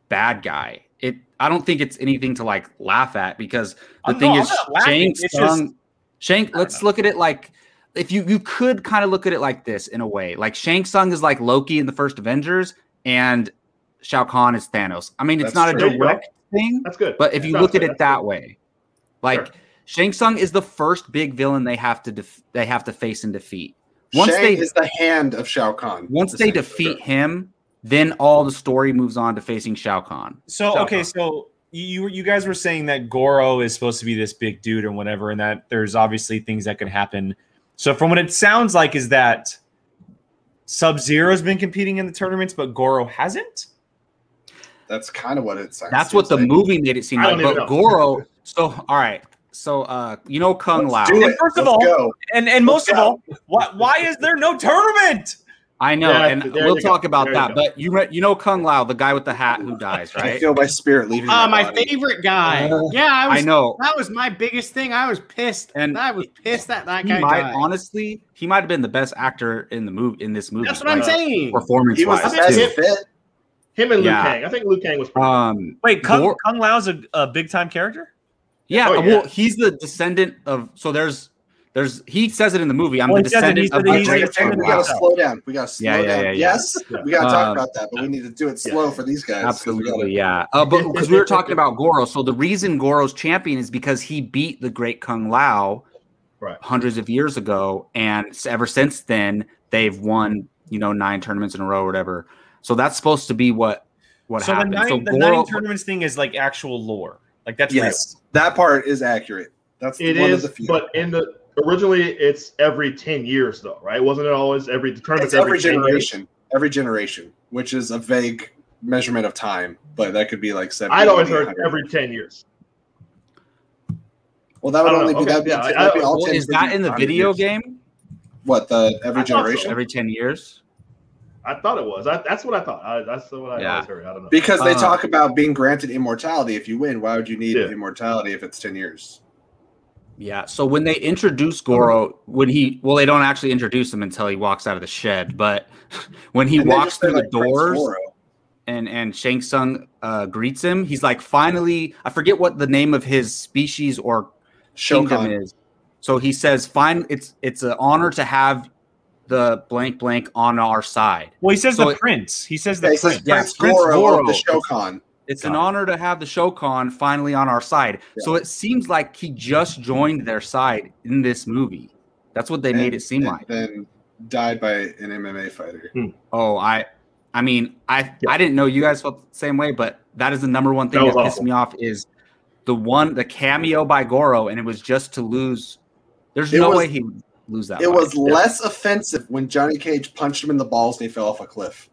bad guy. It I don't think it's anything to like laugh at because the I'm- thing no, is I'm not laughing. Shang It's Tsung. Shang. Let's look at it like if you you could kind of look at it like this in a way. Like Shang Tsung is like Loki in the first Avengers, and Shao Kahn is Thanos. I mean, it's That's not true. a direct thing, That's good. but if you No, look at that's it that way, like Sure. Shang Tsung is the first big villain they have to def- they have to face and defeat. Once Shang they is the hand of Shao Kahn. once they essentially. defeat him, then all the story moves on to facing Shao Kahn. So Shao okay, Kahn. so you you guys were saying that Goro is supposed to be this big dude or whatever, and that there's obviously things that can happen. So from what it sounds like is that Sub Zero's been competing in the tournaments, but Goro hasn't. That's kind of what it's. sounds. That's what the like. movie made it seem like. But know. Goro, so all right, so uh, you know Kung Lao. Let's do And first of Let's all- go. And and most of all, why why is there no tournament? I know, Yeah, and we'll you go. talk about There that. go. But you re- you know Kung Lao, the guy with the hat who dies, right? I feel my spirit leaving. Ah, my body. favorite guy. Uh, yeah, I was. I know. That was my biggest thing. I was pissed, And and I was pissed that that He guy might died. honestly, he might have been the best actor in the movie in this movie. That's what I'm saying. Performance He was the wise, best too. fit. Him and Yeah. Liu Kang. I think Liu Kang was pretty Um, Wait, Kung, Gor- Kung Lao's a, a big time character. yeah, Oh, yeah. well, he's the descendant of. So there's, there's. He says it in the movie. I'm Well, the he says it, he descendant of said the he's great the descendant We gotta slow down. We gotta slow Yeah, yeah, down. yeah, yeah. Yes, Yeah. we gotta talk Um, about that, but we need to do it slow for these guys. we gotta- Absolutely, yeah. Uh, but because we were talking about Goro, so the reason Goro's champion is because he beat the great Kung Lao Right. hundreds of years ago, and ever since then they've won, you know, nine tournaments in a row or whatever. So that's supposed to be what what so the happened. nine, so the Goro, nine tournaments thing is like actual lore. Like that's Yes, that part is accurate. That's It one is, of the few. but in the originally it's every ten years though, right? Wasn't it always every the tournament's it's every 10 years? generation, every generation, which is a vague measurement of time, but that could be like seventy. I'd always 80, heard every ten years. Well, that would only know. be Okay, that'd be, yeah, I- that'd be all well, 10 is that in the video years. game What the every I thought so. generation? every ten years? I thought it was. I, that's what I thought. I, that's what I Yeah. always heard. I don't know. Because they Uh, talk about being granted immortality if you win. Why would you need Yeah. immortality if it's ten years? Yeah. So when they introduce Goro, when he well, they don't actually introduce him until he walks out of the shed. But when he And walks through the like, Prince doors and and Shang Tsung uh, greets him, he's like, finally, I forget what the name of his species or kingdom is. So he says, "Fine, it's it's an honor to have the blank blank on our side. Well, he says So the it- prince. He says Yeah, the he says prince. Yeah, Prince Prince Goro, Goro. of the Shokan. It's an Got it. honor to have the Shokan finally on our side." So it seems like he just joined their side in this movie. That's what they made it seem and like. Then died by an MMA fighter. Hmm. Oh, I, I mean, I, Yeah. I didn't know you guys felt the same way, but that is the number one thing That that, pissed awful. me off is the one, the cameo by Goro, and it was just to lose. There's It no was- way he would lose that. It fight. was less offensive when Johnny Cage punched him in the balls and he fell off a cliff.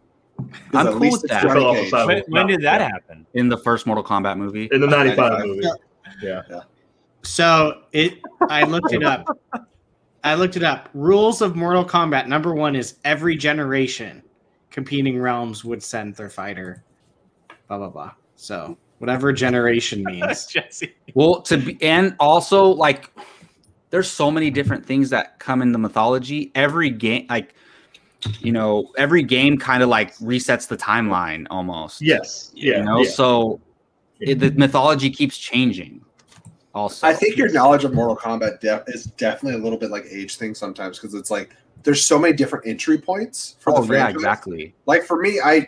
I'm cool with that. Johnny Fell off the Cage. side. When, when did that Yeah. happen? in the first Mortal Kombat movie. in the uh, '95 95. movie. Yeah. So it, I looked it up. I looked it up. Rules of Mortal Kombat. Number one is every generation, competing realms would send their fighter. Blah blah blah. So whatever generation means. Jesse. Well, to be and also like, there's so many different things that come in the mythology. Every game, like, you know, every game kind of like resets the timeline almost. Yes. Yeah. you know, yeah. so it, the mythology keeps changing. Also, I think your knowledge of Mortal Kombat def- is definitely a little bit like age thing sometimes because it's like there's so many different entry points for Oh the yeah, exactly. Like for me, I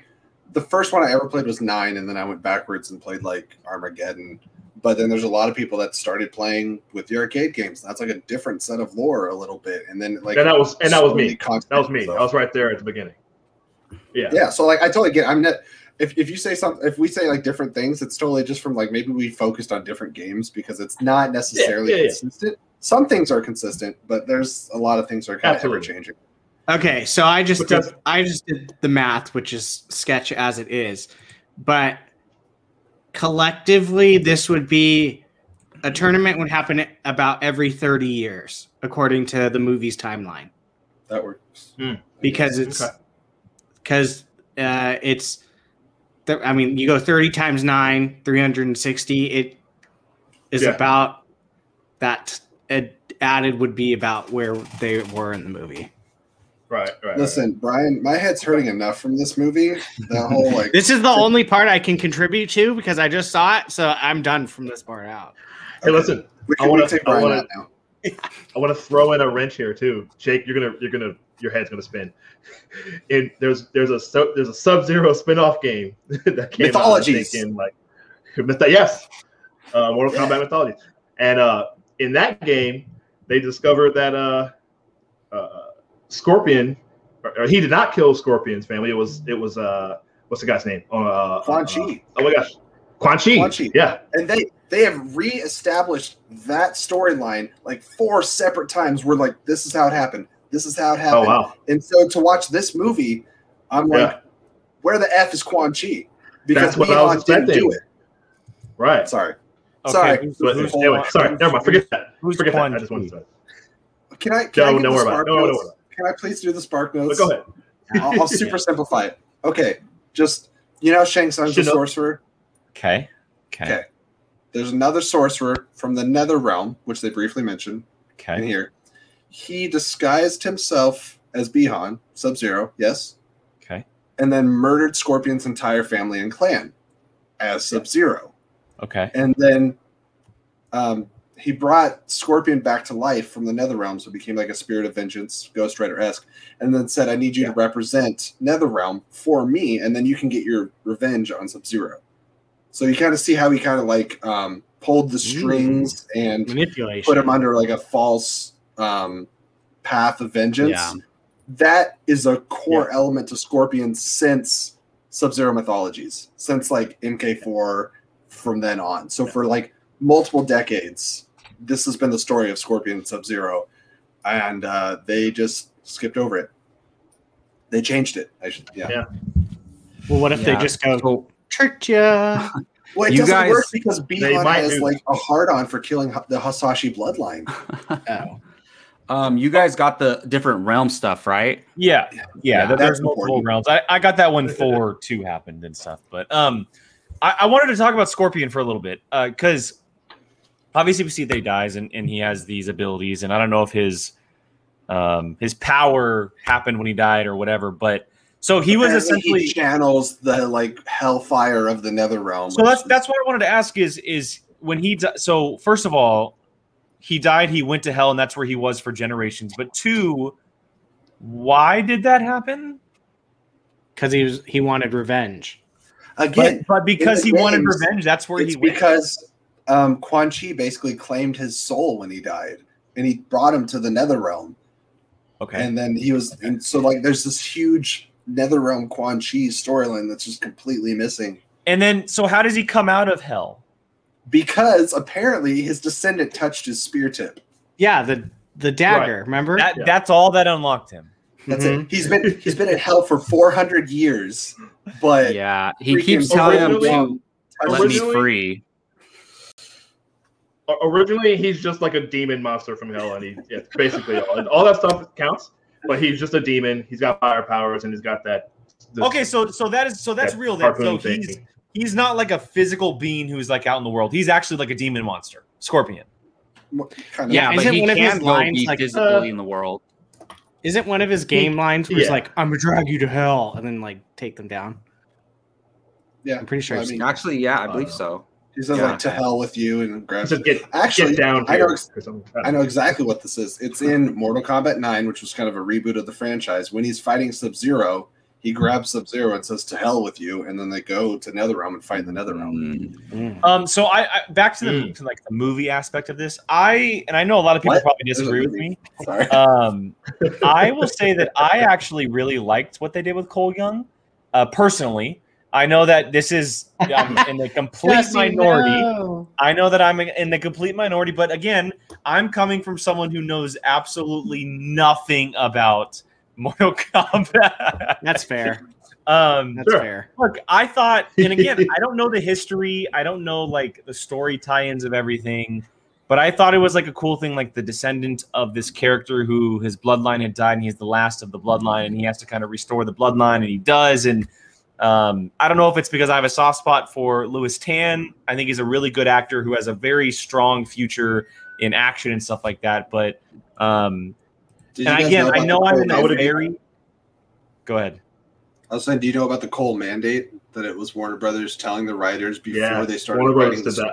the first one I ever played was nine, and then I went backwards and played like Armageddon. But then there's a lot of people that started playing with the arcade games. That's like a different set of lore a little bit, and then like and that was and that was me. many That was me. and I was right there at the beginning. Yeah. Yeah, so like I totally get. I'm not. If, if you say something, if we say like different things, it's totally just from like maybe we focused on different games because it's not necessarily yeah, yeah. consistent. Some things are consistent, but there's a lot of things that are kind of ever changing. Okay, so I just Because- did, I just did the math, which is sketch as it is, but collectively, this would be a tournament would happen about every thirty years, according to the movie's timeline, That works Hmm. because it's Okay. because uh, it's. th- I mean, you go thirty times nine, three hundred and sixty. It is Yeah. about that. Ad- added would be about where they were in the movie. Right. Right. Listen, Brian, my head's hurting enough from this movie. That whole like This is the only part I can contribute to because I just saw it, so I'm done from this part out. Hey, listen. we I wanna- take Brian wanna- out now. I want to throw in a wrench here too, Jake. You're gonna, you're gonna, your head's gonna spin. And there's, there's a, there's a Sub Zero spin-off game that came Mythologies. out. I think, in like, myth- yes, uh, Mortal Kombat Mythologies. And uh, in that game, they discovered that uh, uh, Scorpion, or, or he did not kill Scorpion's family. It was, it was, uh, what's the guy's name? Uh, Quan uh, Chi. oh my gosh, Quan Chi. Quan Chi. Yeah, And they they have re-established that storyline like four separate times. Where like this is how it happened. This is how it happened. Oh wow. And so to watch this movie, I'm like, Yeah. where the f is Quan Chi? That's what I Leon was didn't do it. Right. Sorry. Okay, Sorry. who's- who's- anyway, sorry, never mind. Forget that. Who's Forget that. I just wanted Chi? to. Can I? Can I No, give don't the worry about it. No, no, notes? no. Can I please do the spark But notes? go ahead. I'll, I'll super simplify it. Okay, just you know, Shang Tsung's a sorcerer. Okay. Okay. Okay. There's another sorcerer from the Nether Realm, which they briefly mentioned in Okay. here. He disguised himself as Bihan, Sub Zero, yes, Okay. and then murdered Scorpion's entire family and clan as Sub Zero. Okay. And then um, he brought Scorpion back to life from the Nether Realm, so it became like a spirit of vengeance, Ghost Rider esque. And then said, "I need you to represent Nether Realm for me, and then you can get your revenge on Sub Zero." So you kind of see how he kind of like um, pulled the strings and Manipulation. put him under like a false um, path of vengeance. Yeah. That is a core element to Scorpion since Sub Zero mythologies, since like MK4 from then on. So for like multiple decades, this has been the story of Scorpion and Sub Zero, and uh, they just skipped over it. They changed it. I should, yeah. Yeah. well, what if Yeah. they just go So tricked ya? Well, it You doesn't guys- work because They Bihan has like a hard on for killing the Hasashi bloodline. Oh. Um, you guys got the different realm stuff, right? Yeah, yeah. Yeah, th- that's there's multiple important. realms. I, I got that one four two happened and stuff, but um, I, I wanted to talk about Scorpion for a little bit because obviously we see that he dies and, and he has these abilities, and I don't know if his um his power happened when he died or whatever, but so he was essentially he channels the like hellfire of the nether realm. so that's that's what I wanted to ask is is when he di- so first of all he died he went to hell and that's where he was for generations but two why did that happen because he was he wanted revenge. again. but, but because the he wanted revenge that's where it's he went because um, Quan Chi basically claimed his soul when he died, and he brought him to the nether realm. okay And then he was, and so like there's this huge nether realm Quan Chi storyline that's just completely missing and then so how does he come out of hell because apparently his descendant touched his spear tip. Yeah, the the dagger. Remember? that Yeah. that's all that unlocked him That's Mhm. it. He's been he's been in hell for 400 years, but Yeah, he keeps telling him to let me free. O- Originally, he's just like a demon monster from hell, and he yeah, basically all, and all that stuff counts. But he's just a demon. He's got fire powers, and he's got that. this- okay so so that is so that's that real then so harpoon thing. he's he's not like a physical being who's like out in the world he's actually like a demon monster scorpion kind of Yeah, Yeah, but isn't he one of his can go lines like, physically uh, in the world. Isn't one of his game lines where he's like, "I'm gonna drag you to hell," and then like take them down? Yeah, I'm pretty sure. I mean, Actually, yeah, I Uh, believe so. He says yeah. like to hell with you and grabs. Just get Actually, get down. I know ex- I know exactly what this is. It's in Mortal Kombat 9, which was kind of a reboot of the franchise. When he's fighting Sub Zero, he grabs Sub Zero and says, To hell with you. And then they go to Netherrealm and fight in the Netherrealm. Mm. Mm. Um, so I, I back to the Mm. to like the movie aspect of this. I and I know a lot of people What? probably disagree with me. Sorry. Um, I will say that I actually really liked what they did with Cole Young. Uh, personally, I know that this is um, in the complete minority. no. I know that I'm in the complete minority, but again, I'm coming from someone who knows absolutely nothing about Mortal Kombat. That's fair. um, That's Sure. fair. Look, I thought, and again, I don't know the history. I don't know like the story tie-ins of everything, but I thought it was like a cool thing, like the descendant of this character who his bloodline had died, and he's the last of the bloodline, and he has to kind of restore the bloodline, and he does. And um, I don't know if it's because I have a soft spot for Lewis Tan. I think he's a really good actor who has a very strong future in action and stuff like that. But um, and again, about I know I'm in I a would mandate? agree. very. Go ahead. I was saying, do you know about the Cole mandate? That it was Warner Brothers telling the writers before Yeah, they started Warner writing the story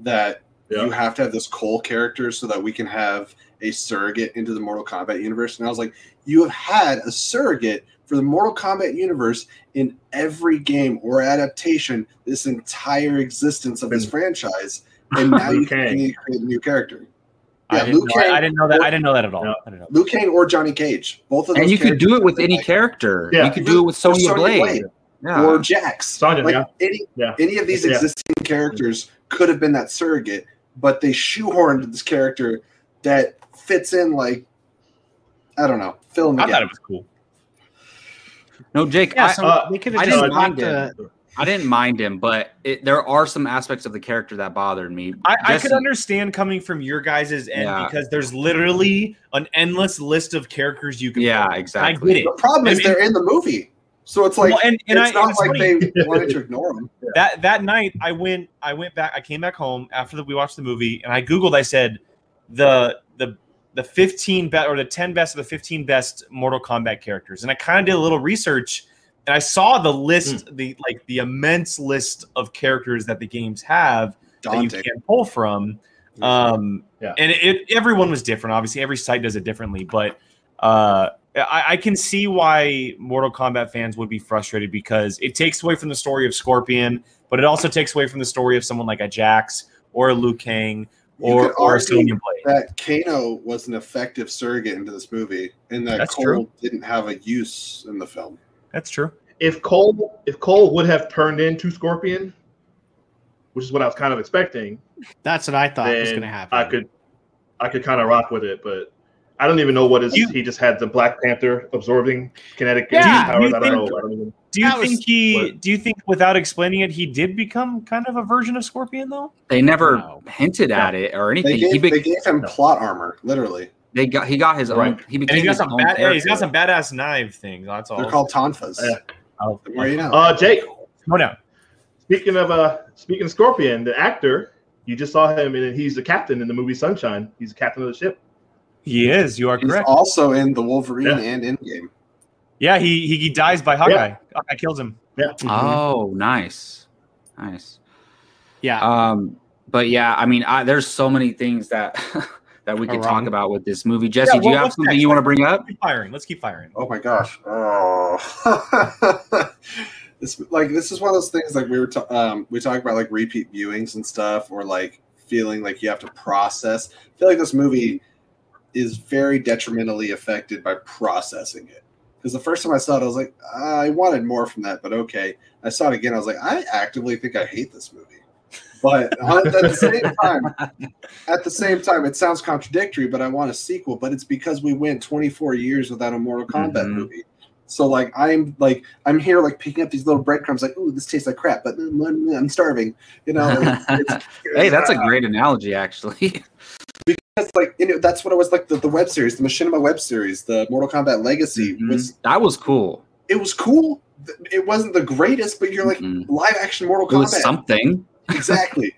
that. that, Yeah. you have to have this Cole character so that we can have a surrogate into the Mortal Kombat universe. And I was like, you have had a surrogate for the Mortal Kombat universe in every game or adaptation this entire existence of this franchise, and now you can create a new character. I, Yeah, didn't Liu know, I- I didn't know that. I didn't know that at all. Yeah. I didn't know. Liu Kang or Johnny Cage, both of those. And you could do it with any like, character. Yeah. You could do it with Or Sonya Sonya Blade. Blade. Yeah. or Jax. Sonya, like yeah. any Yeah. any of these Yeah. existing characters could have been that surrogate, but they shoehorned this character that fits in like I don't know, fill in the I thought it was cool. No, Jake, Yeah, I, so uh, they could I have didn't just mind talked to. I didn't mind him, but it, there are some aspects of the character that bothered me. I, I could understand coming from your guys' end Yeah. because there's literally an endless list of characters you can. Yeah, play. exactly. I get it. The problem is mean- they're in the movie, so it's like Well, and and I, it's not it's like funny. they wanted to ignore them. that that night I went I went back I came back home after that we watched the movie and I googled I said the the the 15 best or the 10 best of the 15 best Mortal Kombat characters. And I kind of did a little research and I saw the list the like the immense list of characters that the games have that you Daunting. can pull from. Um Yeah. and it everyone was different obviously. Every site does it differently but uh I, I can see why Mortal Kombat fans would be frustrated because it takes away from the story of Scorpion, but it also takes away from the story of someone like a Jax or a Liu Kang You or could or a argue Sonya Blade. that Kano was an effective surrogate into this movie, and that That's Cole true. didn't have a use in the film. That's true. if Cole if Cole would have turned into Scorpion, which is what I was kind of expecting, That's what I thought was going to happen. I could I could kind of rock with it, but I don't even know what is. You- he just had the Black Panther absorbing kinetic Yeah, powers. you I don't know. I don't even, Do you That was- think he? what- Do you think without explaining it, he did become kind of a version of Scorpion though? They never No. hinted at it or They anything. gave, He be- they gave him plot armor, literally. They got he got his own. Right. He And became he's got some bad, yeah, he's got some badass knife things. That's all. They're called tonfas. Yeah. Oh, The more you know. Uh, Jake, Slow down. speaking of uh, speaking of Scorpion, the actor, you just saw him, and he's the captain in the movie Sunshine. He's the captain of the ship. He is. You are He's correct. also in the Wolverine Yeah. and Endgame. Yeah, he, he he dies by Hawkeye. Hawkeye kills him. Yeah. Oh, nice, nice. Yeah. Um, but yeah, I mean, I, there's so many things that that we could talk about with this movie. Jesse, Yeah, do you have what's something next? you want to bring up? Keep firing. Let's keep firing. Oh my gosh. Oh. this like this is one of those things like we were ta- um we talk about like repeat viewings and stuff or like feeling like you have to process. I feel like this movie is very detrimentally affected by processing it. Because the first time I saw it, I was like, I wanted more from that, but okay. I saw it again. I was like, I actively think I hate this movie. But at the same time, at the same time, it sounds contradictory, but I want a sequel. But it's because we went 24 years without a Mortal Kombat Mhm. movie. So like I'm like I'm here like picking up these little breadcrumbs, like, ooh, this tastes like crap, but mm, I'm starving. You know. hey, that's a great analogy, actually. That's like you know, that's what it was like the, the web series, the Machinima web series, the Mortal Kombat Legacy Mhm. was that was cool. it was cool. It wasn't the greatest, but you're like Mhm. live action Mortal It was Kombat. something. exactly.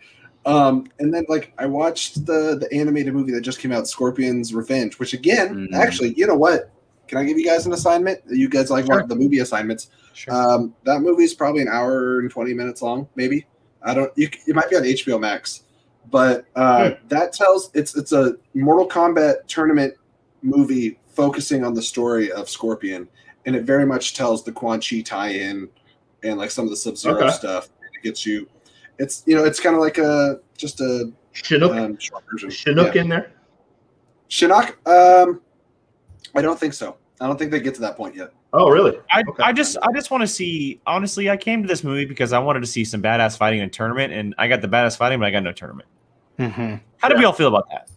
Um, and then like I watched the the animated movie that just came out, Scorpion's Revenge, which again, Mm. actually, you know what? Can I give you guys an assignment? You guys like Sure. the movie assignments? Sure. Um, that movie is probably an hour and twenty minutes long, maybe. I don't. You, it might be on HBO Max, but uh, that tells it's it's a Mortal Kombat tournament movie focusing on the story of Scorpion, and it very much tells the Quan Chi tie-in and like some of the Sub Zero Okay. stuff. It gets you. It's you know it's kind of like a just a Shinnok, um, short version. Shinnok Yeah. in there. Shinnok. Um, I don't think so. I don't think they get to that point yet. Oh, really? I, Okay. I just I just want to see honestly I came to this movie because I wanted to see some badass fighting in a tournament and I got the badass fighting but I got no tournament. hmm How do we all feel about that?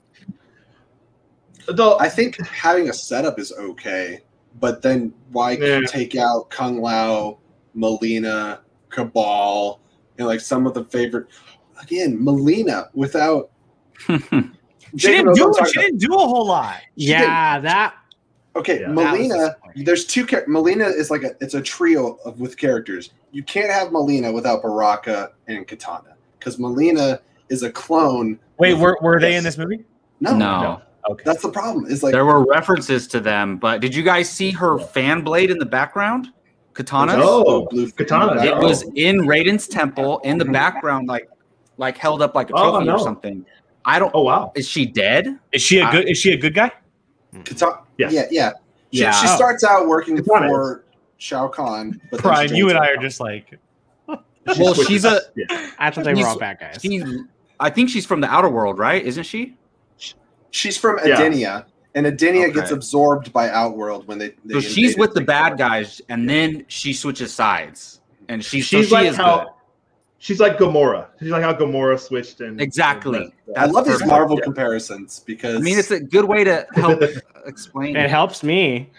Though I think having a setup is okay, but then why Yeah. take out Kung Lao, Mileena, Kabal, and like some of the favorite again, Mileena without She didn't do what I'm talking she didn't do a whole lot. Yeah, that. Okay, Yeah. Mileena. There's two. Char- Mileena is like a. It's a trio of with characters. You can't have Mileena without Baraka and Katana because Mileena is a clone. Wait, were, were they in this movie? No, no. Okay. That's the problem. Is like there were references to them, but did you guys see her fan blade in the background? Katana. Oh, blue Katana, It Oh. was in Raiden's temple in the mm-hmm. background, like like held up like a Oh, trophy no. or something. I don't. Oh wow. Is she dead? Is she a good is she a good guy? Katana. Yes. Yeah, yeah. She, Yeah. she starts out working Katana for Shao Kahn. But then Brian, you and I Shao are just like Well, she's a- Yeah. I thought they were all bad guys. She, I think she's from the outer world, right? Isn't she? She's from Yeah. Edenia, and Edenia Okay. gets absorbed by Outworld when they. they So she's with the bad guys, and then she switches sides, and she, She's so she like is how good. She's like Gamora. She's like how Gamora switched and Exactly. I That's love these. Marvel Yeah. comparisons because I mean, it's a good way to help explain. It helps me.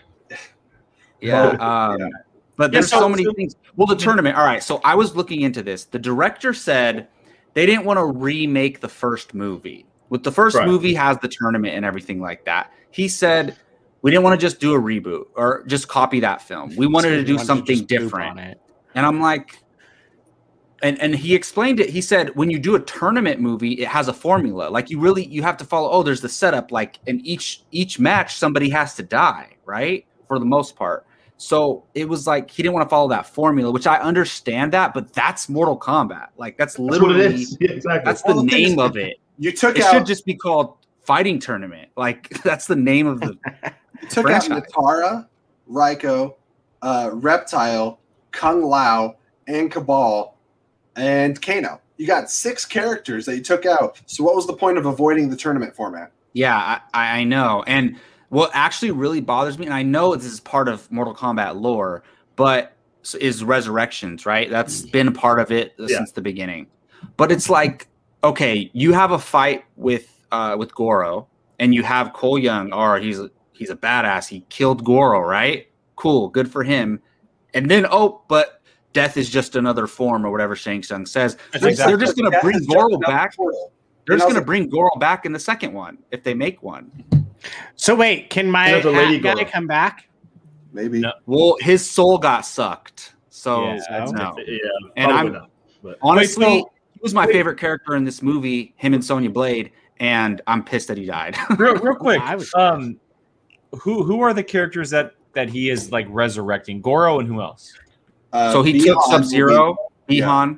Yeah. Um, But Yeah, there's so- so, many so- things. Well, the tournament. All right. So I was looking into this. The director said they didn't want to remake the first movie. With the first Right. movie has the tournament and everything like that. He said we didn't want to just do a reboot or just copy that film. We wanted to do Wanted something just different. on it. And I'm like, and and he explained it. He said when you do a tournament movie, it has a formula. Like you really you have to follow. Oh, there's the setup. Like in each each match, somebody has to die, right? For the most part. So it was like he didn't want to follow that formula, which I understand that, but that's Mortal Kombat. Like that's That's what literally it is. Yeah, exactly. that's Well, the the thing is- name of it. you took It out should just be called fighting tournament. Like that's the name of the you took out franchise. Nitara, Reiko, uh, Reptile, Kung Lao, and Kabal, and Kano. You got six characters that you took out. So what was the point of avoiding the tournament format? Yeah, I, I know. And what actually really bothers me, and I know this is part of Mortal Kombat lore, but is resurrections, right? That's been part of it Yeah. since the beginning. But it's like, okay, you have a fight with uh with Goro, and you have Cole Young, or he's a, he's a badass. He killed Goro, right? Cool, good for him. And then oh, but death is just another form, or whatever Shang Tsung says. They're, exactly- they're just gonna bring is Goro back. portal. They're just gonna bring Goro back in the second one if they make one. So wait, can my There's a lady hat guy girl. come back? Maybe. No. Well, his soul got sucked. So Yeah, that's no. Yeah, And I'm- not. But honestly, Wait, so- he was my favorite character in this movie, him and Sonya Blade, and I'm pissed that he died. real, real quick. I was- Um, who who are the characters that that he is like resurrecting? Goro and who else? Uh, so he Beyond took Sub Zero, be- yeah.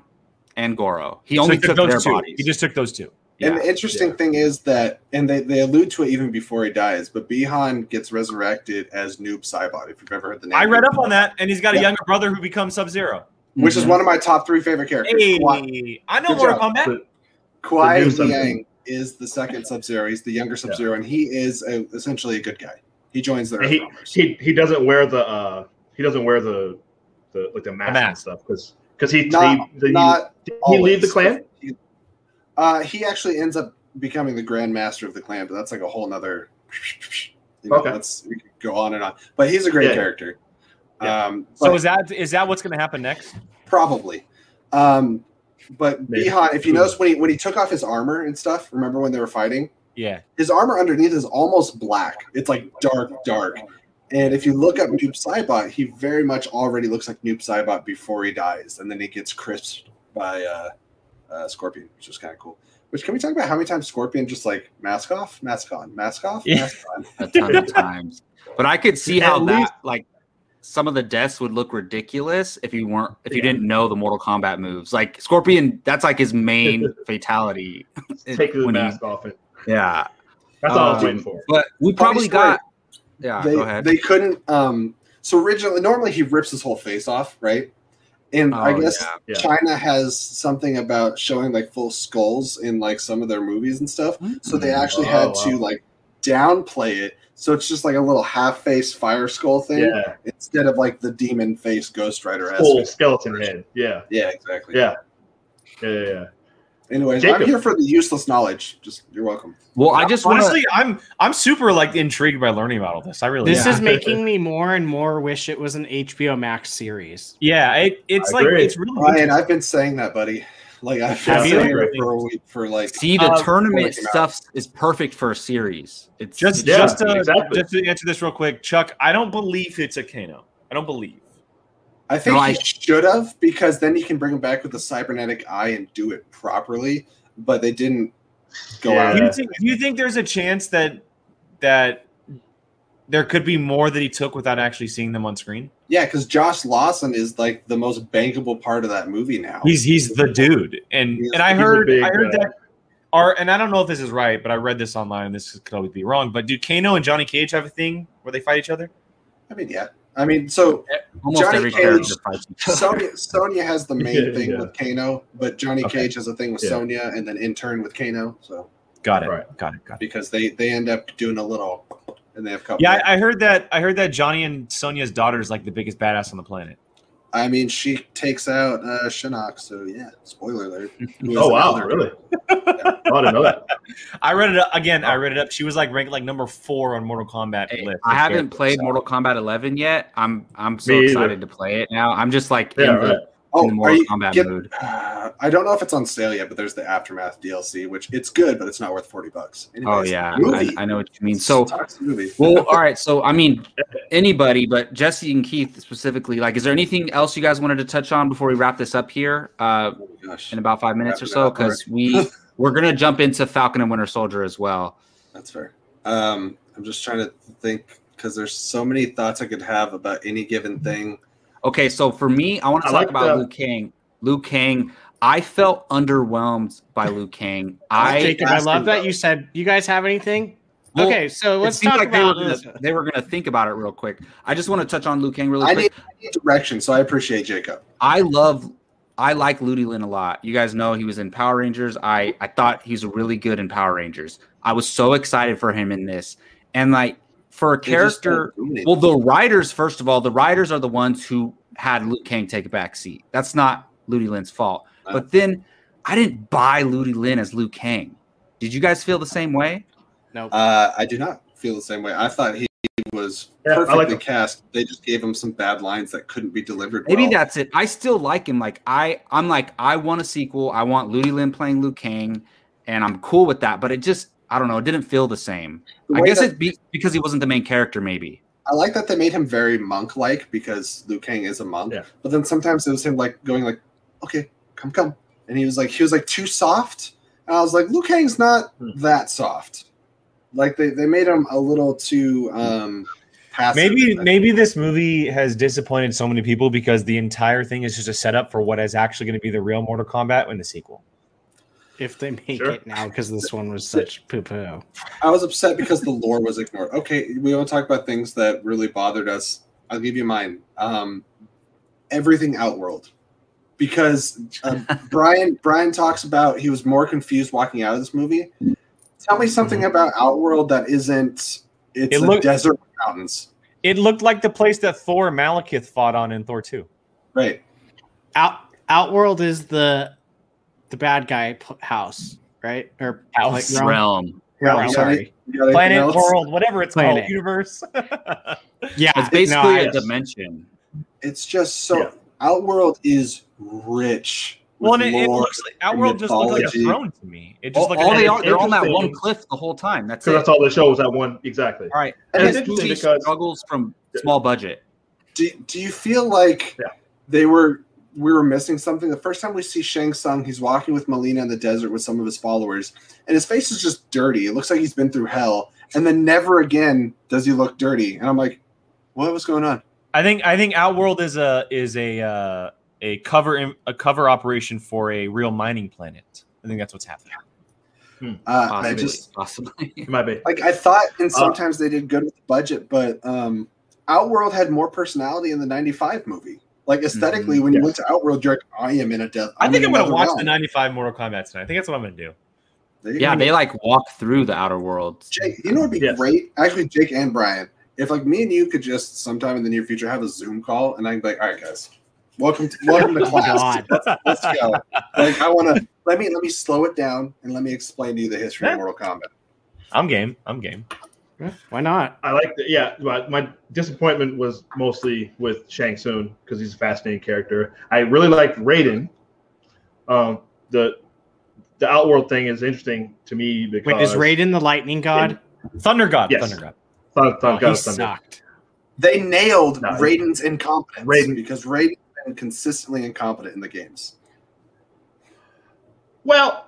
And Goro. He So only he took those their two. bodies. He just took those two. And the interesting thing is that, and they, they allude to it even before he dies, but Bihan gets resurrected as Noob Saibot, if you've ever heard the name. I read up on that, and he's got a younger brother who becomes Sub Zero. Which is Mhm. one of my top three favorite characters. Hey, Kwai, I know Good Mortal job. Kombat. But- Kwai The new Sub-Zero. Liang is the second Sub Zero. He's the younger Sub Zero, and he is a, essentially a good guy. He joins the he, he he doesn't wear the uh he doesn't wear the the like the mask, and mask. stuff because because he Not- he, he, not did he leave the clan. He, uh, he actually ends up becoming the Grand Master of the clan, but that's like a whole nother. You know, Okay. that's we could go on and on. But he's a great Yeah. character. Yeah. Um, So is that is that what's going to happen next? Probably. Um, but Maybe. Bihan, if you notice when he when he took off his armor and stuff, remember when they were fighting? Yeah. His armor underneath is almost black. It's like dark, dark. And if you look up Noob Saibot, he very much already looks like Noob Saibot before he dies, and then he gets crisped by uh, uh, Scorpion, which is kind of cool. Which can we talk about how many times Scorpion just like mask off, mask on, mask off, Yeah. mask on? a ton of times. But I could see At how that like some of the deaths would look ridiculous if you weren't if you Yeah. didn't know the Mortal Kombat moves. Like Scorpion, that's like his main fatality. Take the when he- mask off it. yeah. That's all I was Uh, waiting for. But we probably story. got yeah, they, go ahead. they couldn't um so originally normally he rips his whole face off right and i Oh, guess yeah. Yeah. china has something about showing like full skulls in like some of their movies and stuff so they actually Oh, had wow. to like downplay it so it's just like a little half face fire skull thing Yeah, instead of like the demon face ghost rider full skeleton head. Yeah, yeah exactly yeah, yeah, yeah. Yeah. anyways i'm here for the useless knowledge just you're welcome Well, I just want honestly, I'm I'm super like intrigued by learning about all this. I really This am. is making me more and more wish it was an HBO Max series. yeah. It, it's I like agree. it's really ryan i've been saying that buddy like i've been saying me it for a week for like see the Uh, tournament before it came stuff is perfect for a series. It's just Yeah, just to, exactly. just to answer this real quick, Chuck. I don't believe it's a Kano. I don't believe. I think No, he I- should have because then he can bring him back with the cybernetic eye and do it properly. But they didn't go Yeah. Do out. you think do you think there's a chance that that there could be more that he took without actually seeing them on screen? Yeah, because Josh Lawson is like the most bankable part of that movie now. He's he's the dude, and He's- and I heard big, I heard uh, that. Or, and I don't know if this is right, but I read this online. This could always be wrong. But do Kano and Johnny Cage have a thing where they fight each other? I mean, yeah. I mean, so almost Johnny every Cage- character fights each other. Sonya Sonya has the main Yeah, thing yeah. with Kano, but Johnny Okay. Cage has a thing with Yeah. Sonya, and then in turn with Kano. So Got it. Right. Got it. Got it. because they they end up doing a little, and they have a couple. Yeah, I, I heard that. I heard that Johnny and Sonya's daughter is like the biggest badass on the planet. I mean, she takes out uh, Shinnok. So yeah, spoiler alert. Oh wow, another- really? oh, I didn't know that. I read it up, again. I read it up. She was like ranked like number four on Mortal Kombat Hey, list. I haven't played so- Mortal Kombat 11 yet. I'm I'm so Me either. excited to play it now. I'm just like Yeah, in, right. in Oh, are Mortal Kombat get- mood. Uh, I don't know if it's on sale yet, but there's the aftermath DLC, which it's good, but it's not worth forty bucks. Oh yeah, I. I know what you mean. So Talk to the movie. well, all right. So I mean, anybody, but Jesse and Keith specifically. Like, is there anything else you guys wanted to touch on before we wrap this up here uh, Oh gosh, in about five minutes or so? Because we we're gonna jump into Falcon and Winter Soldier as well. that's fair. Um, I'm just trying to think because there's so many thoughts I could have about any given thing. Okay, so for me, I want to I talk like about the- Liu Kang. Liu Kang. I felt underwhelmed by Liu Kang. I Jacob, I love that you said you guys have anything. Well, okay, so let's talk like they about were, gonna, this. they were gonna think about it real quick. I just want to touch on Liu Kang really I quick. need, I need direction, so I appreciate Jacob. I love I like Ludi Lin a lot. You guys know he was in Power Rangers. I I thought he was really good in Power Rangers. I was so excited for him in this. And like for a They just don't character, well, the writers, first of all, the writers are the ones who had Liu Kang take a back seat. That's not Ludi Lin's fault. But then I didn't buy Ludi Lin as Liu Kang. Did you guys feel the same way? Nope. uh, I do not feel the same way. I thought he was Yeah, I perfectly like cast. They just gave him some bad lines that couldn't be delivered. Maybe well. that's it. I still like him. Like I, I'm like I want a sequel. I want Ludi Lin playing Liu Kang, and I'm cool with that. But it just I don't know. It didn't feel the same. The I guess that- it's be, because he wasn't the main character, maybe. I like that they made him very monk-like because Liu Kang is a monk. Yeah. But then sometimes it was him like going like, "Okay, come, come," and he was like, he was like too soft. And I was like, Liu Kang's not Hmm. that soft. Like they, they made him a little too um passive. Maybe maybe this movie has disappointed so many people because the entire thing is just a setup for what is actually going to be the real Mortal Kombat in the sequel. If they make Sure. it now, because this one was such poo poo. I was upset because the lore was ignored. Okay, we want to talk about things that really bothered us. I'll give you mine. Um, everything Outworld, because uh, Brian Brian talks about he was more confused walking out of this movie. Tell me something about Outworld that isn't. It's It a looked- desert mountains, It looked like the place that Thor Malekith fought on in Thor 2. right? Out Outworld is the the bad guy p- house, right? Or House. like, realm? Realm. Realm, Yeah, sorry. any- you got anything Planet, else? world, whatever it's Planet. called, universe. Yeah, It's basically no, I- a yes. dimension. It's just so Yeah. Outworld is rich. well, and it, it looks like Outworld just looks like a mythology. throne to me. It just All, looked all like they are they're on that one cliff the whole time. That's it. that's all the show was that one exactly. All right. And And it's this interesting because- struggles from small budget. do, do you feel like Yeah. they were we were missing something the first time we see shang Tsung he's walking with Mileena in the desert with some of his followers and his face is just dirty it looks like he's been through hell and then never again does he look dirty and i'm like what was going on I think I think Outworld is a is a uh, a cover im- a cover operation for a real mining planet. I think that's what's happening. uh, i Possibly. just possibly. It might be. like i thought Uh, and sometimes they did good with the budget but um outworld had more personality in the 95 movie like aesthetically mm-hmm. when you Yes. went to outworld you're like i am in a death I think I'm gonna watch realm. the '95 Mortal Kombat tonight. I think that's what I'm gonna do. There you yeah, go. they like walk through the outer world. Jake, you know what would be Yes. great? Actually, Jake and Brian, if like me and you could just sometime in the near future have a Zoom call, and I can be like, all right, guys, welcome to welcome to oh class. God. Let's go. Like, I want to let me let me slow it down and let me explain to you the history Yeah. of Mortal Kombat. I'm game. I'm game. Why not? I like the yeah. My, my disappointment was mostly with Shang Tsung because he's a fascinating character. I really liked Raiden. Um, the the Outworld thing is interesting to me because Wait, is Raiden the lightning god? Thunder God. Yes. Thunder God. Thun- Thun- Oh, God he of Thunder. sucked. They nailed No. Raiden's incompetence Raiden- because Raiden's been consistently incompetent in the games. Well,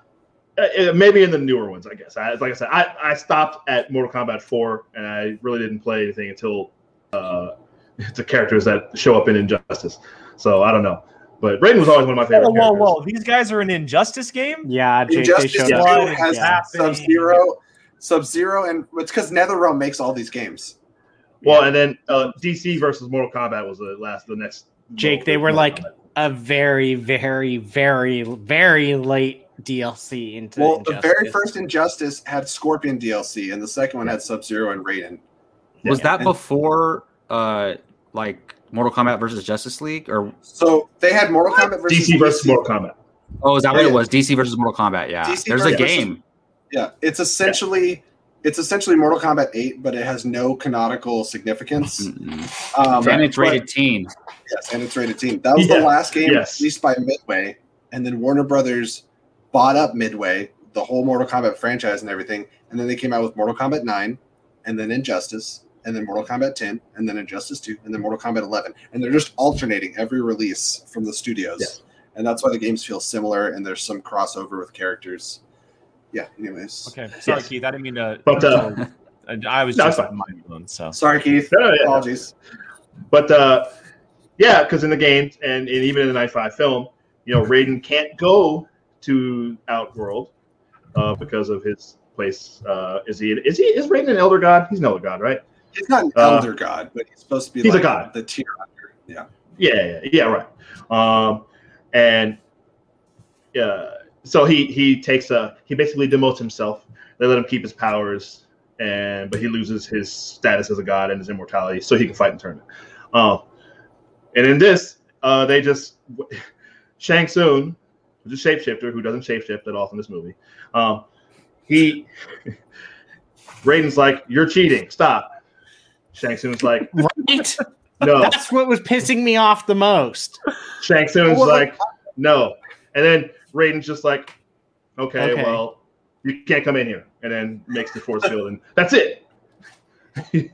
uh, uh, maybe in the newer ones, I guess. I, like I said, I, I stopped at Mortal Kombat 4, and I really didn't play anything until uh, the characters that show up in Injustice. So I don't know. But Raiden was always one of my favorite Whoa, whoa, characters. whoa! These guys are an Injustice game. Yeah, Jake, they Injustice showed 2 up. Has is happening? Sub Zero, Sub Zero, and it's because NetherRealm makes all these games. Well, and then uh, DC versus Mortal Kombat was the last, the next. Jake, they were like a very, very, very, very late DLC into Well, the very first Injustice had Scorpion DLC, and the second one had Sub Zero and Raiden. Was Yeah. that And- before, uh, like Mortal Kombat versus Justice League, or So they had Mortal Kombat versus DC versus Mortal Kombat. oh, is that what it was? DC versus Mortal Kombat. Yeah, DC there's a versus- game. Yeah, it's essentially it's essentially Mortal Kombat 8, but it has no canonical significance. Mm-mm. Um, and it's but- rated teen. Yes, and it's rated teen. That was the last game yes. released by Midway, and then Warner Brothers bought up Midway, the whole Mortal Kombat franchise and everything, and then they came out with Mortal Kombat 9, and then Injustice, and then Mortal Kombat 10, and then Injustice 2, and then Mortal Kombat 11, and they're just alternating every release from the studios, Yeah. and that's why the games feel similar, and there's some crossover with characters. Yeah. Anyways, Okay, sorry, Yes. Keith. I didn't mean to. But, uh, I was No, just fine. mind blown. So sorry, Keith. No, yeah. Apologies. But uh, yeah, because in the games and, and even in the 95 film, you know, Raiden can't go to Outworld uh, because of his place. Uh, is he? Is he? Is Raiden an elder god? He's an elder god, right? He's not an Uh, elder god, but he's supposed to be he's a god. the tier under. Yeah. Yeah, yeah, yeah, right. Um, and uh, so he he takes a he basically demotes himself. They let him keep his powers, and but he loses his status as a god and his immortality, so he can fight in tournament. Um, and in this, uh, they just Shang Tsung, who's a shapeshifter who doesn't shapeshift at all in this movie. Um, he Raiden's like, "You're cheating. Stop." Shang Tsung's like, right? "No." That's what was pissing me off the most. Shang Tsung's Well, like, no. And then Raiden's just like, okay, Okay. well, You can't come in here, and then makes the force field, and that's it.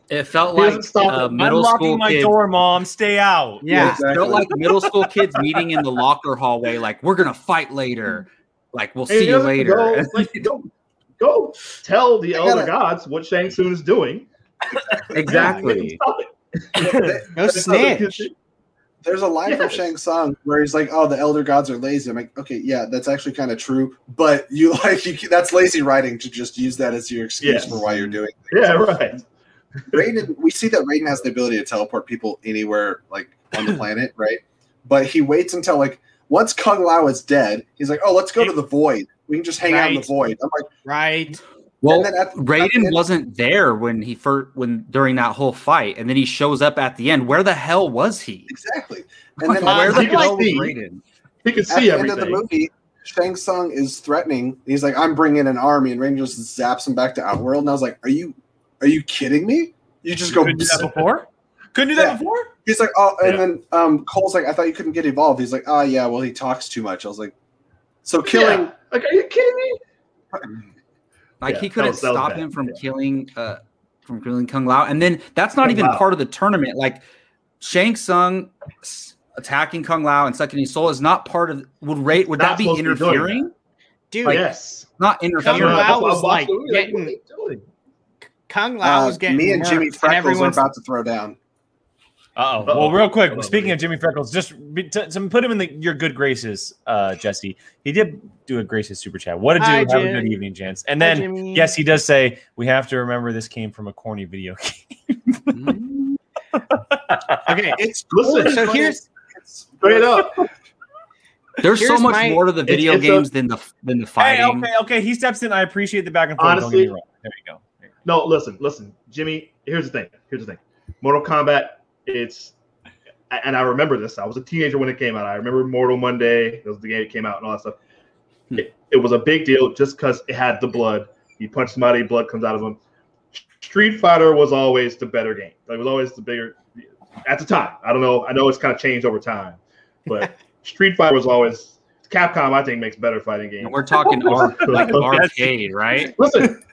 It felt like doesn't stop uh, it. middle Unlocking school my kids. door, mom. Stay out. Yeah. It felt like middle school kids meeting in the locker hallway, like we're gonna fight later. Like we'll And see you later. Go, like, go, go tell the I elder gotta- gods what Shang Tsung is doing. exactly. No snitch. There's a line from Shang Tsung where he's like, "Oh, the elder gods are lazy." I'm like, "Okay, yeah, that's actually kind of true, but you like you, that's lazy writing to just use that as your excuse Yes. for why you're doing." Yeah, right. Raiden, we see that Raiden has the ability to teleport people anywhere, like on the planet, right? But he waits until like once Kung Lao is dead, he's like, "Oh, let's go to the void. We can just hang out in the void." I'm like, Right. Well, And then at- at the Raiden end- wasn't there when he first when during that whole fight, and then he shows up at the end. Where the hell was he? exactly. And Like, then uh, where the he can hell was see. Raiden? He can at see the end of the movie, Shang Tsung is threatening. He's like, "I'm bringing an army," and Raiden just zaps him back to Outworld. And I was like, "Are you, are you kidding me? You just go." Couldn't do that before. Couldn't do that Yeah. before. He's like, "Oh," and Yeah. then um, Cole's like, "I thought you couldn't get evolved." He's like, "Oh yeah, well he talks too much." I was like, "So killing." Yeah. Like, are you kidding me? Like Yeah, he couldn't was- that was stop bad. him from Yeah. killing uh from killing Kung Lao. And then that's not Kung even Lao. part of the tournament. Like Shang Tsung attacking Kung Lao and sucking his soul is not part of would rate would Not that be supposed be interfering? Dude, Like, yes. Not interfering. Yeah, Lao that's why I was watched like the movie, getting- what are you doing? Kung Lao Uh, was getting me and Jimmy murked, Freckles are about to throw down. Uh oh. Uh-oh. Well, real quick, Uh-oh. speaking of Jimmy Freckles, just be, to, to put him in the, your good graces, uh, Jesse. He did do a gracious super chat. What a do. Hi, Have a good evening, gents. And Hi, then, Jimmy. yes, he does say we have to remember this came from a corny video game. Okay, It's Listen, so here's Straight up. There's so much my- more to the It's- video it's a- games than the than the hey, fighting. okay, okay. He steps in. I appreciate the back and forth. Don't Honestly- get me wrong. There you go. There you go. No, listen, listen, Jimmy. Here's the thing. Here's the thing. Mortal Kombat. It's and I remember this. I was a teenager when it came out. I remember Mortal Monday. It was the game that came out and all that stuff. Hmm. It, it was a big deal just because it had the blood. You punch somebody, blood comes out of them. Street Fighter was always the better game. It was always the bigger at the time. I don't know. I know it's kind of changed over time, but Street Fighter was always Capcom. I think makes better fighting games. And we're talking like arcade, right? Listen,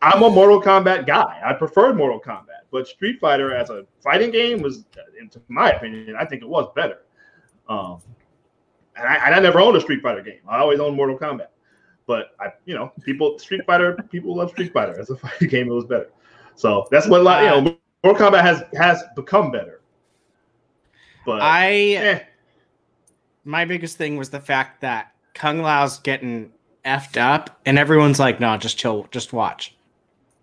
I'm a Mortal Kombat guy. I preferred Mortal Kombat, but Street Fighter as a fighting game was, in my opinion, I think it was better. Um, and I, and I never owned a Street Fighter game. I always owned Mortal Kombat. But I, you know, people Street Fighter, people love Street Fighter as a fighting game. It was better. So that's what a lot. You know, Mortal Kombat has has become better. But I eh, my biggest thing was the fact that Kung Lao's getting effed up, and everyone's like, "No, just chill, just watch.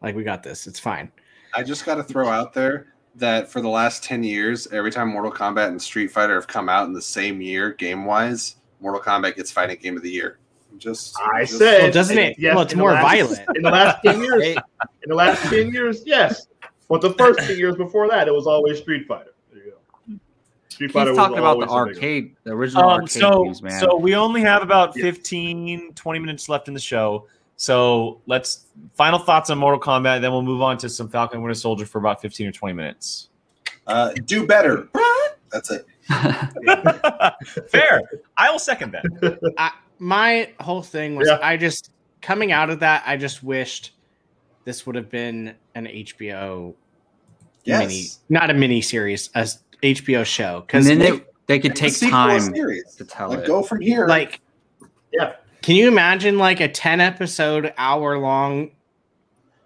Like we got this. It's fine." I just got to throw out there that for the last 10 years, every time Mortal Kombat and Street Fighter have come out in the same year, game wise, Mortal Kombat gets Fighting Game of the Year. Just, I just- said, Well, doesn't it? Yes, well, it's more last- violent. in the last ten years. In the last 10 years, yes. But the first 10 years before that, it was always Street Fighter. There you go. Street he's Fighter was talking about the always the bigger- arcade, the original Um, arcade so, games, man. so we only have about Yeah. 15, 20 minutes left in the show. So let's final thoughts on Mortal Kombat. Then we'll move on to some Falcon Winter Soldier for about 15 or 20 minutes. Uh, do better. That's it. Fair. I will second that. I, my whole thing was Yeah. I just coming out of that, I just wished this would have been an HBO Yes. mini, not a mini series, a s- HBO show. Because then they they could take time series. to tell Like, it. go from here. like, Yeah. Can you imagine like a ten episode, hour long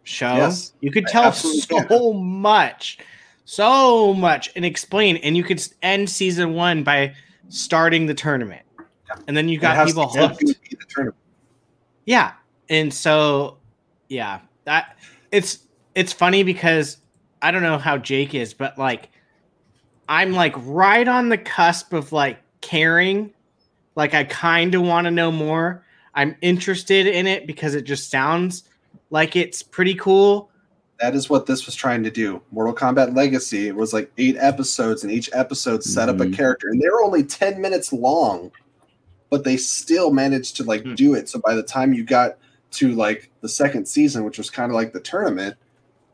show? Yes. you could tell so much, so much, and explain. And you could end season one by starting the tournament, and then you got people to hooked. the tournament. Yeah. And so yeah, that it's it's funny because I don't know how Jake is, but like I'm like right on the cusp of like caring. Like I kind of want to know more. I'm interested in it because it just sounds like it's pretty cool. That is what this was trying to do. Mortal Kombat Legacy was like eight episodes, and each episode set up a Mhm. character, and they were only ten minutes long, but they still managed to like Hmm. do it. So by the time you got to like the second season, which was kind of like the tournament,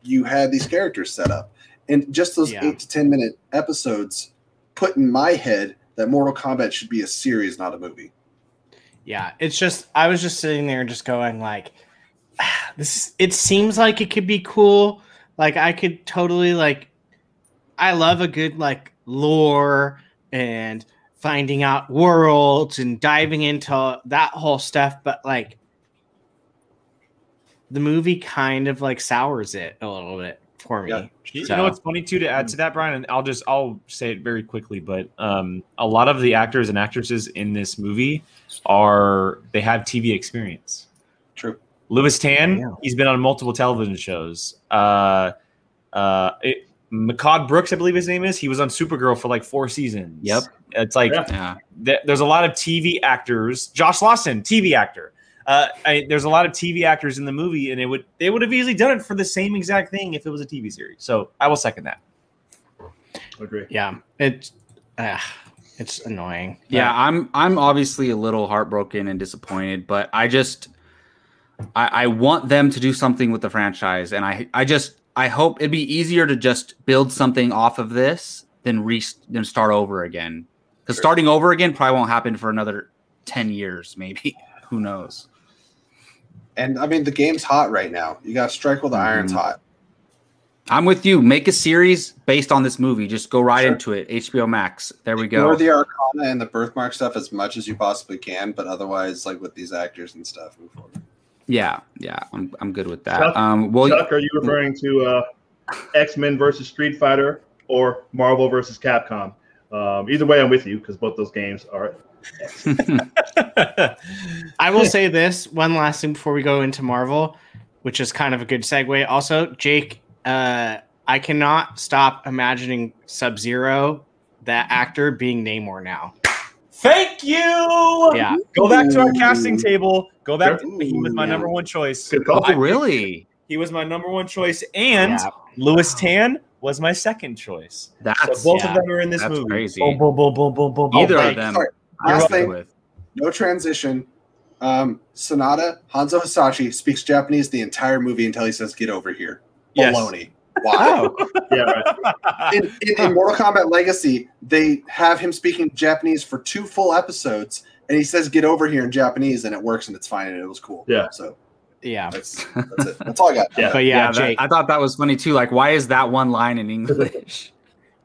you had these characters set up, and just those Yeah. eight to ten minute episodes put in my head that Mortal Kombat should be a series, not a movie. Yeah, it's just I was just sitting there just going like this it seems like it could be cool. Like I could totally like I love a good like lore and finding out worlds and diving into that whole stuff, but like the movie kind of like sours it a little bit for me. Yeah. You So- know what's funny too to add to that, Brian, and I'll just I'll say it very quickly, but um, a lot of the actors and actresses in this movie are they have TV experience. True. Lewis Tan, Yeah. he's been on multiple television shows. Uh, uh, it, Mehcad Brooks, I believe his name is. He was on Supergirl for like four seasons. Yep. It's like Yeah. Yeah. th- there's a lot of TV actors. Josh Lawson, TV actor. Uh, I, there's a lot of TV actors in the movie, and it would they would have easily done it for the same exact thing if it was a TV series. So I will second that. Agree. Yeah, it's uh, it's annoying. Yeah, I'm I'm obviously a little heartbroken and disappointed, but I just I, I want them to do something with the franchise, and I I just I hope it'd be easier to just build something off of this than re than start over again. Because starting over again probably won't happen for another ten years, maybe. Who knows? And I mean, the game's hot right now. You got to strike while the iron's Mhm. hot. I'm with you. Make a series based on this movie. Just go right Sure. into it. HBO Max. There we Ignore go. the Arcana and the birthmark stuff as much as you possibly can, but otherwise, like with these actors and stuff, move forward. Yeah, yeah. I'm I'm good with that. Chuck- Um, well, Chuck, are you referring to uh, X Men versus Street Fighter or Marvel versus Capcom? Um, either way, I'm with you because both those games are. I will say this one last thing before we go into Marvel, which is kind of a good segue. Also, Jake, uh, I cannot stop imagining Sub Zero, that actor, being Namor now. Thank you. Yeah, Go back to our casting table. Go back. To, he was my number one choice. Oh, really? He was my number one choice, and Yeah. Lewis Tan was my second choice. So That's both yeah, of them are in this that's movie. crazy. Boom, boom, boom, boom, boom, boom. boom. either wait, of them. sorry. I'm Last thing. with. No transition. Um, Sanada Hanzo Hasashi speaks Japanese the entire movie until he says "Get over here." Yes. Wow. Yeah, right. in, in, in Mortal Kombat Legacy, they have him speaking Japanese for two full episodes, and he says "Get over here" in Japanese, and it works, and it's fine, and it was cool. Yeah. So yeah. that's that's it. That's all I got. Yeah. But yeah, that- Jake. I thought that was funny too. Like, why is that one line in English?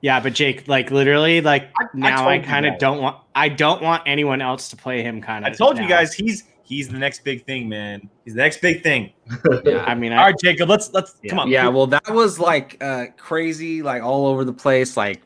Yeah, but Jake, like literally, like now told I, kind of don't want. I don't want anyone else to play him. Kind of. I of. told you guys he's he's the next big thing, man. He's the next big thing. yeah, I mean, I, All right, Jacob, let's let's Yeah. come on. yeah, well, that was like uh, crazy, like all over the place, like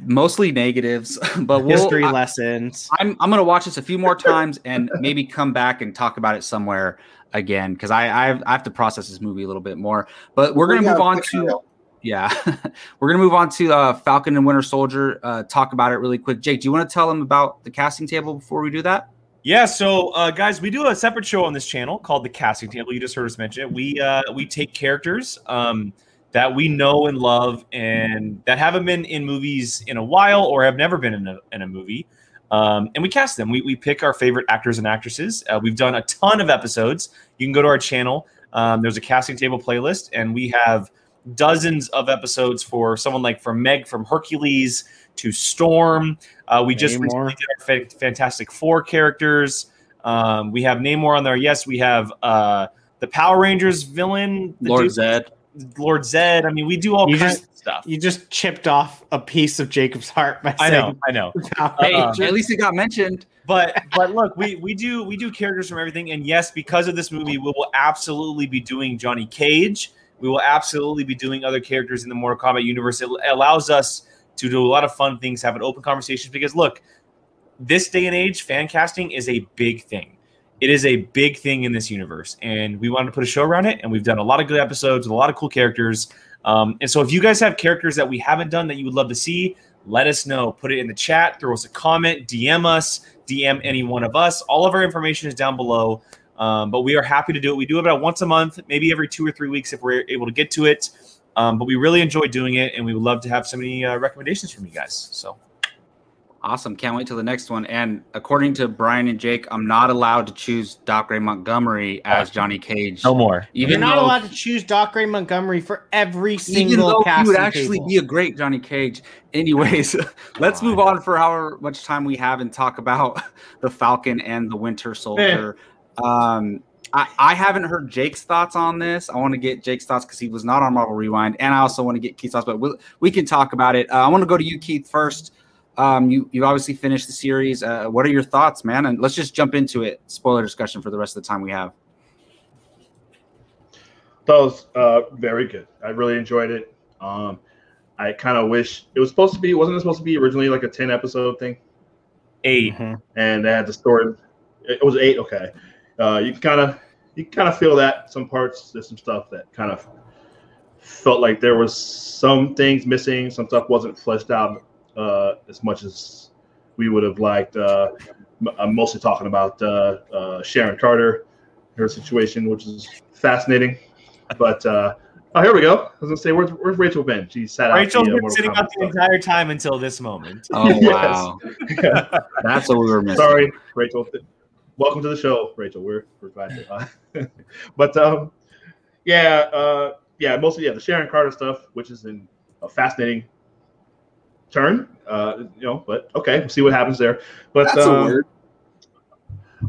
mostly negatives. But we'll, history I, lessons. I'm I'm gonna watch this a few more times and maybe come back and talk about it somewhere again because I I have, I have to process this movie a little bit more. But we're gonna Yeah, move on to trail. Yeah, we're gonna move on to uh, Falcon and Winter Soldier. Uh, talk about it really quick. Jake, do you want to tell them about the casting table before we do that? Yeah, so uh, guys, we do a separate show on this channel called the Casting Table. You just heard us mention it. We uh, we take characters um, that we know and love, and that haven't been in movies in a while or have never been in a, in a movie, um, and we cast them. We, we pick our favorite actors and actresses. Uh, we've done a ton of episodes. You can go to our channel. Um, there's a casting table playlist, and we have dozens of episodes for someone like from Meg from Hercules to Storm. Uh, we just recently did our fa- Fantastic Four characters. Um, we have Namor on there. Yes, we have uh, the Power Rangers villain, the Lord dude- Zed. Lord Zed. I mean, we do all You kinds just- of stuff. You just chipped off a piece of Jacob's heart by I know, I know. Hey, Uh, at least it got mentioned. but but look, we we do we do characters from everything, and yes, because of this movie, we will absolutely be doing Johnny Cage. We will absolutely be doing other characters in the Mortal Kombat universe. It allows us to do a lot of fun things, have an open conversations. Because look, this day and age, fan casting is a big thing. It is a big thing in this universe, and we wanted to put a show around it. And we've done a lot of good episodes with a lot of cool characters. Um, and so, if you guys have characters that we haven't done that you would love to see, let us know. Put it in the chat, throw us a comment, DM us, DM any one of us. All of our information is down below. Um, but we are happy to do it. We do it about once a month, maybe every two or three weeks if we're able to get to it. Um, but we really enjoy doing it, and we would love to have so many uh, recommendations from you guys. So Awesome. Can't wait till the next one. And according to Brian and Jake, I'm not allowed to choose Doc Ray Montgomery as Johnny Cage. No more. You're Even not though, allowed to choose Doc Ray Montgomery for every single. even single though he would actually table. be a great Johnny Cage. Anyways, let's move on for however much time we have and talk about the Falcon and the Winter Soldier. Um, I, I haven't heard Jake's thoughts on this. I want to get Jake's thoughts because he was not on Marvel Rewind, and I also want to get Keith's thoughts. But we'll, we can talk about it. Uh, I want to go to you, Keith, first. Um, you you obviously finished the series. Uh, what are your thoughts, man? And let's just jump into it. Spoiler discussion for the rest of the time we have. That was uh, very good. I really enjoyed it. Um, I kind of wish it was supposed to be. Wasn't it supposed to be originally like a ten episode thing? 8 and they had the story. It was eight. Okay, uh, you kind of you kind of feel that some parts. There's some stuff that kind of felt like there was some things missing. Some stuff wasn't fleshed out uh, as much as we would have liked. Uh, m- I'm mostly talking about uh, uh, Sharon Carter, her situation, which is fascinating. But uh, oh, here we go. I was gonna say, where's, where's Rachel been? She sat out. Rachel's the, uh, been sitting Kombat out the entire time until this moment. Oh wow, that's what we were missing. Sorry, Rachel. Welcome to the show, Rachel. We're we're glad to. Uh, but um, yeah, uh, yeah, mostly yeah, the Sharon Carter stuff, which is in a fascinating turn. Uh, you know, but okay, we'll see what happens there. But That's um, a word.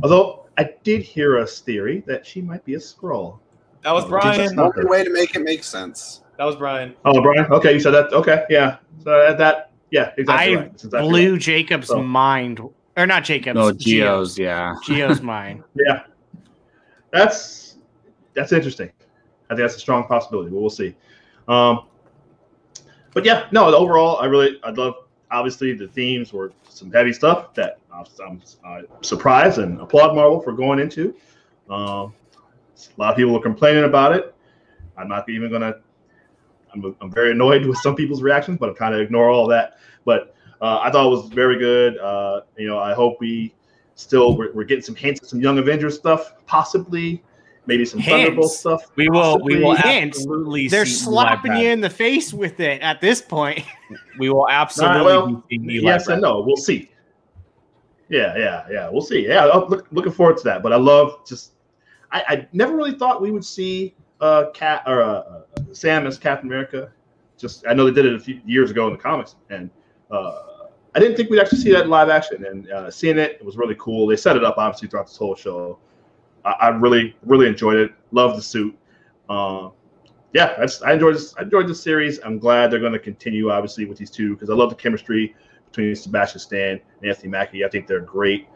although I did hear a theory that she might be a scroll. That was Brian. Brian. One way to make it make sense. That was Brian. Oh, Brian. Okay, you said that. Okay, yeah. So at that, yeah, exactly I right. Blew right. Jacob's So- mind, or not Jacob's. No, Gio- Gio's, yeah. Gio's mine. Yeah, that's that's interesting. I think that's a strong possibility, but we'll see. Um, but yeah, no. Overall, I really, I'd love. Obviously, the themes were some heavy stuff that I'm, I'm uh, surprised and applaud Marvel for going into. Um, a lot of people are complaining about it. I'm not even gonna. I'm, I'm very annoyed with some people's reactions, but I'm kind of ignore all that. But uh, I thought it was very good. Uh, you know, I hope we still we're, we're getting some hints of some Young Avengers stuff, possibly maybe some Thunderbolt stuff. We will. We will. Hints. absolutely. They're see slapping you in the face with it at this point. We will absolutely well, be yes Brad. and no. We'll see. Yeah, yeah, yeah. We'll see. Yeah, I'm look, looking forward to that. But I love just. I, I never really thought we would see uh cat or uh, uh, Sam as Captain America. Just I know they did it a few years ago in the comics, and uh, I didn't think we'd actually see that in live action. And uh, seeing it, it was really cool. They set it up obviously throughout this whole show. I, I really, really enjoyed it. Love the suit. Um, yeah, I, just, I enjoyed this. I enjoyed this series. I'm glad they're going to continue, obviously, with these two because I love the chemistry between Sebastian Stan and Anthony Mackie. I think they're great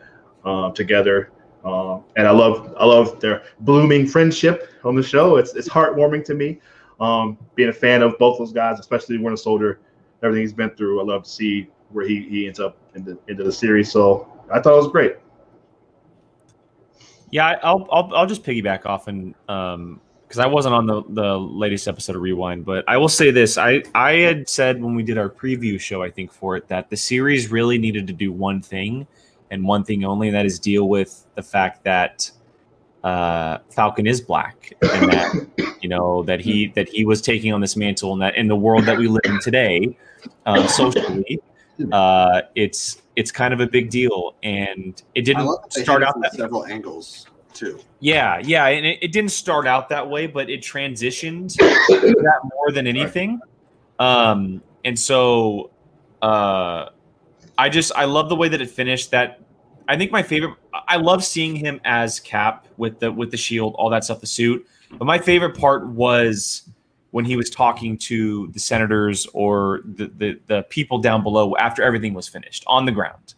um, together, um, and I love I love their blooming friendship on the show. It's it's heartwarming to me. Um, being a fan of both those guys, especially Winter Soldier, everything he's been through. I love to see where he, he ends up in the into the series. So I thought it was great. Yeah, I'll I'll, I'll just piggyback off and um because I wasn't on the the latest episode of Rewind, but I will say this: I I had said when we did our preview show, I think for it that the series really needed to do one thing and one thing only, and that is deal with the fact that uh, Falcon is black and that you know that he that he was taking on this mantle and that in the world that we live in today, um, socially, uh, it's it's kind of a big deal, and it didn't love that they start out that several angles too. yeah, yeah, and it, it didn't start out that way, but it transitioned that more than anything. Um, and so, uh, I just I love the way that it finished. That I think my favorite. I love seeing him as Cap with the with the shield, all that stuff, the suit. But my favorite part was when he was talking to the senators or the the, the people down below after everything was finished on the ground.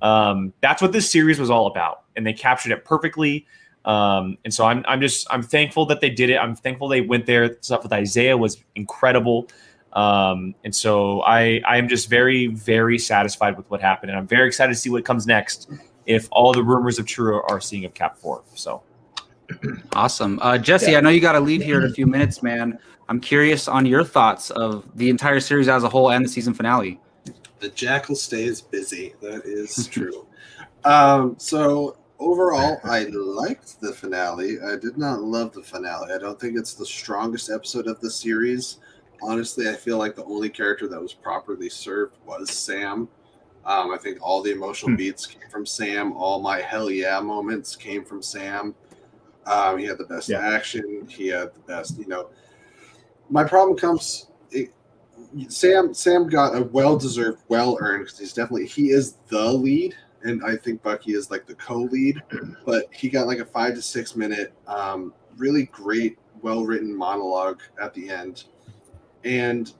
Um, that's what this series was all about, and they captured it perfectly. Um, and so I'm I'm just I'm thankful that they did it. I'm thankful they went there. Stuff with Isaiah was incredible. Um, and so I I am just very very satisfied with what happened, and I'm very excited to see what comes next. If all the rumors of true are seeing of Cap Four, so Awesome. Uh, Jesse, I know you got to leave here in a few minutes, man. I'm curious on your thoughts of the entire series as a whole and the season finale. The jackal stays busy. That is true. um, so overall, I liked the finale. I did not love the finale. I don't think it's the strongest episode of the series. Honestly, I feel like the only character that was properly served was Sam. Um, I think all the emotional beats came from Sam. All my hell yeah moments came from Sam. Um, he had the best Yeah. action. He had the best, you know. My problem comes. It, Sam Sam got a well deserved, well earned because he's definitely he is the lead and I think Bucky is like the co-lead, but he got like a five to six minute, um, really great, well written monologue at the end, and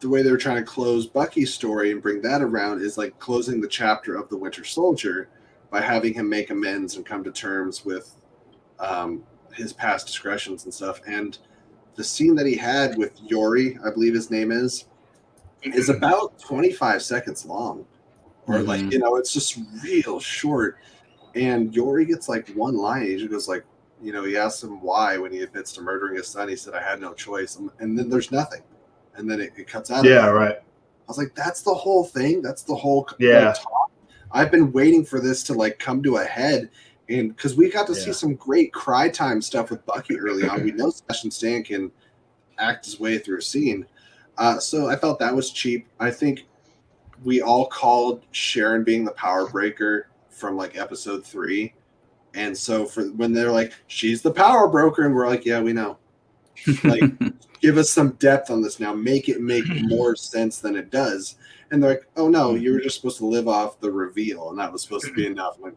the way they were trying to close Bucky's story and bring that around is like closing the chapter of the Winter Soldier by having him make amends and come to terms with um, his past discretions and stuff. And the scene that he had with Yori, I believe his name is, is about 25 seconds long. Or like, Mhm. you know, it's just real short. And Yori gets like one line. He just goes like, you know, he asks him why when he admits to murdering his son. He said, I had no choice. And- And then there's nothing. And then it, it cuts out. Yeah, that. right. I was like, that's the whole thing. That's the whole like, Yeah. talk. I've been waiting for this to like come to a head, and because we got to see some great cry time stuff with Bucky early on. We know Sebastian Stan can act his way through a scene, uh, so I felt that was cheap. I think we all called Sharon being the power broker from like episode three, and so for when they're like, she's the power broker, and we're like, yeah, we know. Like, give us some depth on this now. Make it make more sense than it does. And they're like, oh no, you were just supposed to live off the reveal, and that was supposed to be enough. I'm like,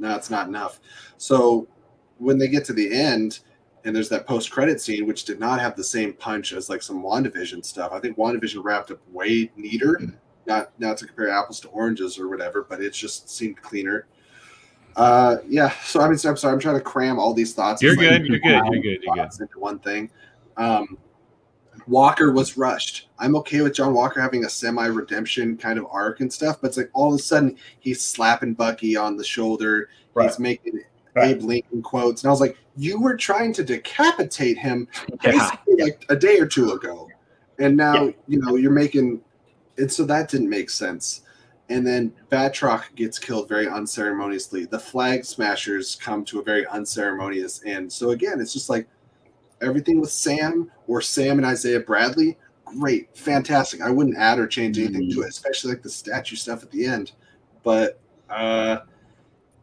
no, it's not enough. So when they get to the end, and there's that post credit scene, which did not have the same punch as like some WandaVision stuff. I think WandaVision wrapped up way neater. Not not to compare apples to oranges or whatever, but it just seemed cleaner. Uh, yeah. So I mean, I'm sorry, I'm trying to cram all these thoughts. You're good, you're good, you're good, you're good. Into one thing. Um, Walker was rushed. I'm okay with John Walker having a semi redemption kind of arc and stuff, but it's like all of a sudden he's slapping Bucky on the shoulder. Right. He's making Right. Abe Lincoln quotes, and I was like, "You were trying to decapitate him Yeah. like a day or two ago, and now you know you're making." And so that didn't make sense. And then Batroc gets killed very unceremoniously. The Flag Smashers come to a very unceremonious end. So again, it's just like everything with Sam or Sam and Isaiah Bradley, great, fantastic. I wouldn't add or change anything to it, especially like the statue stuff at the end. But uh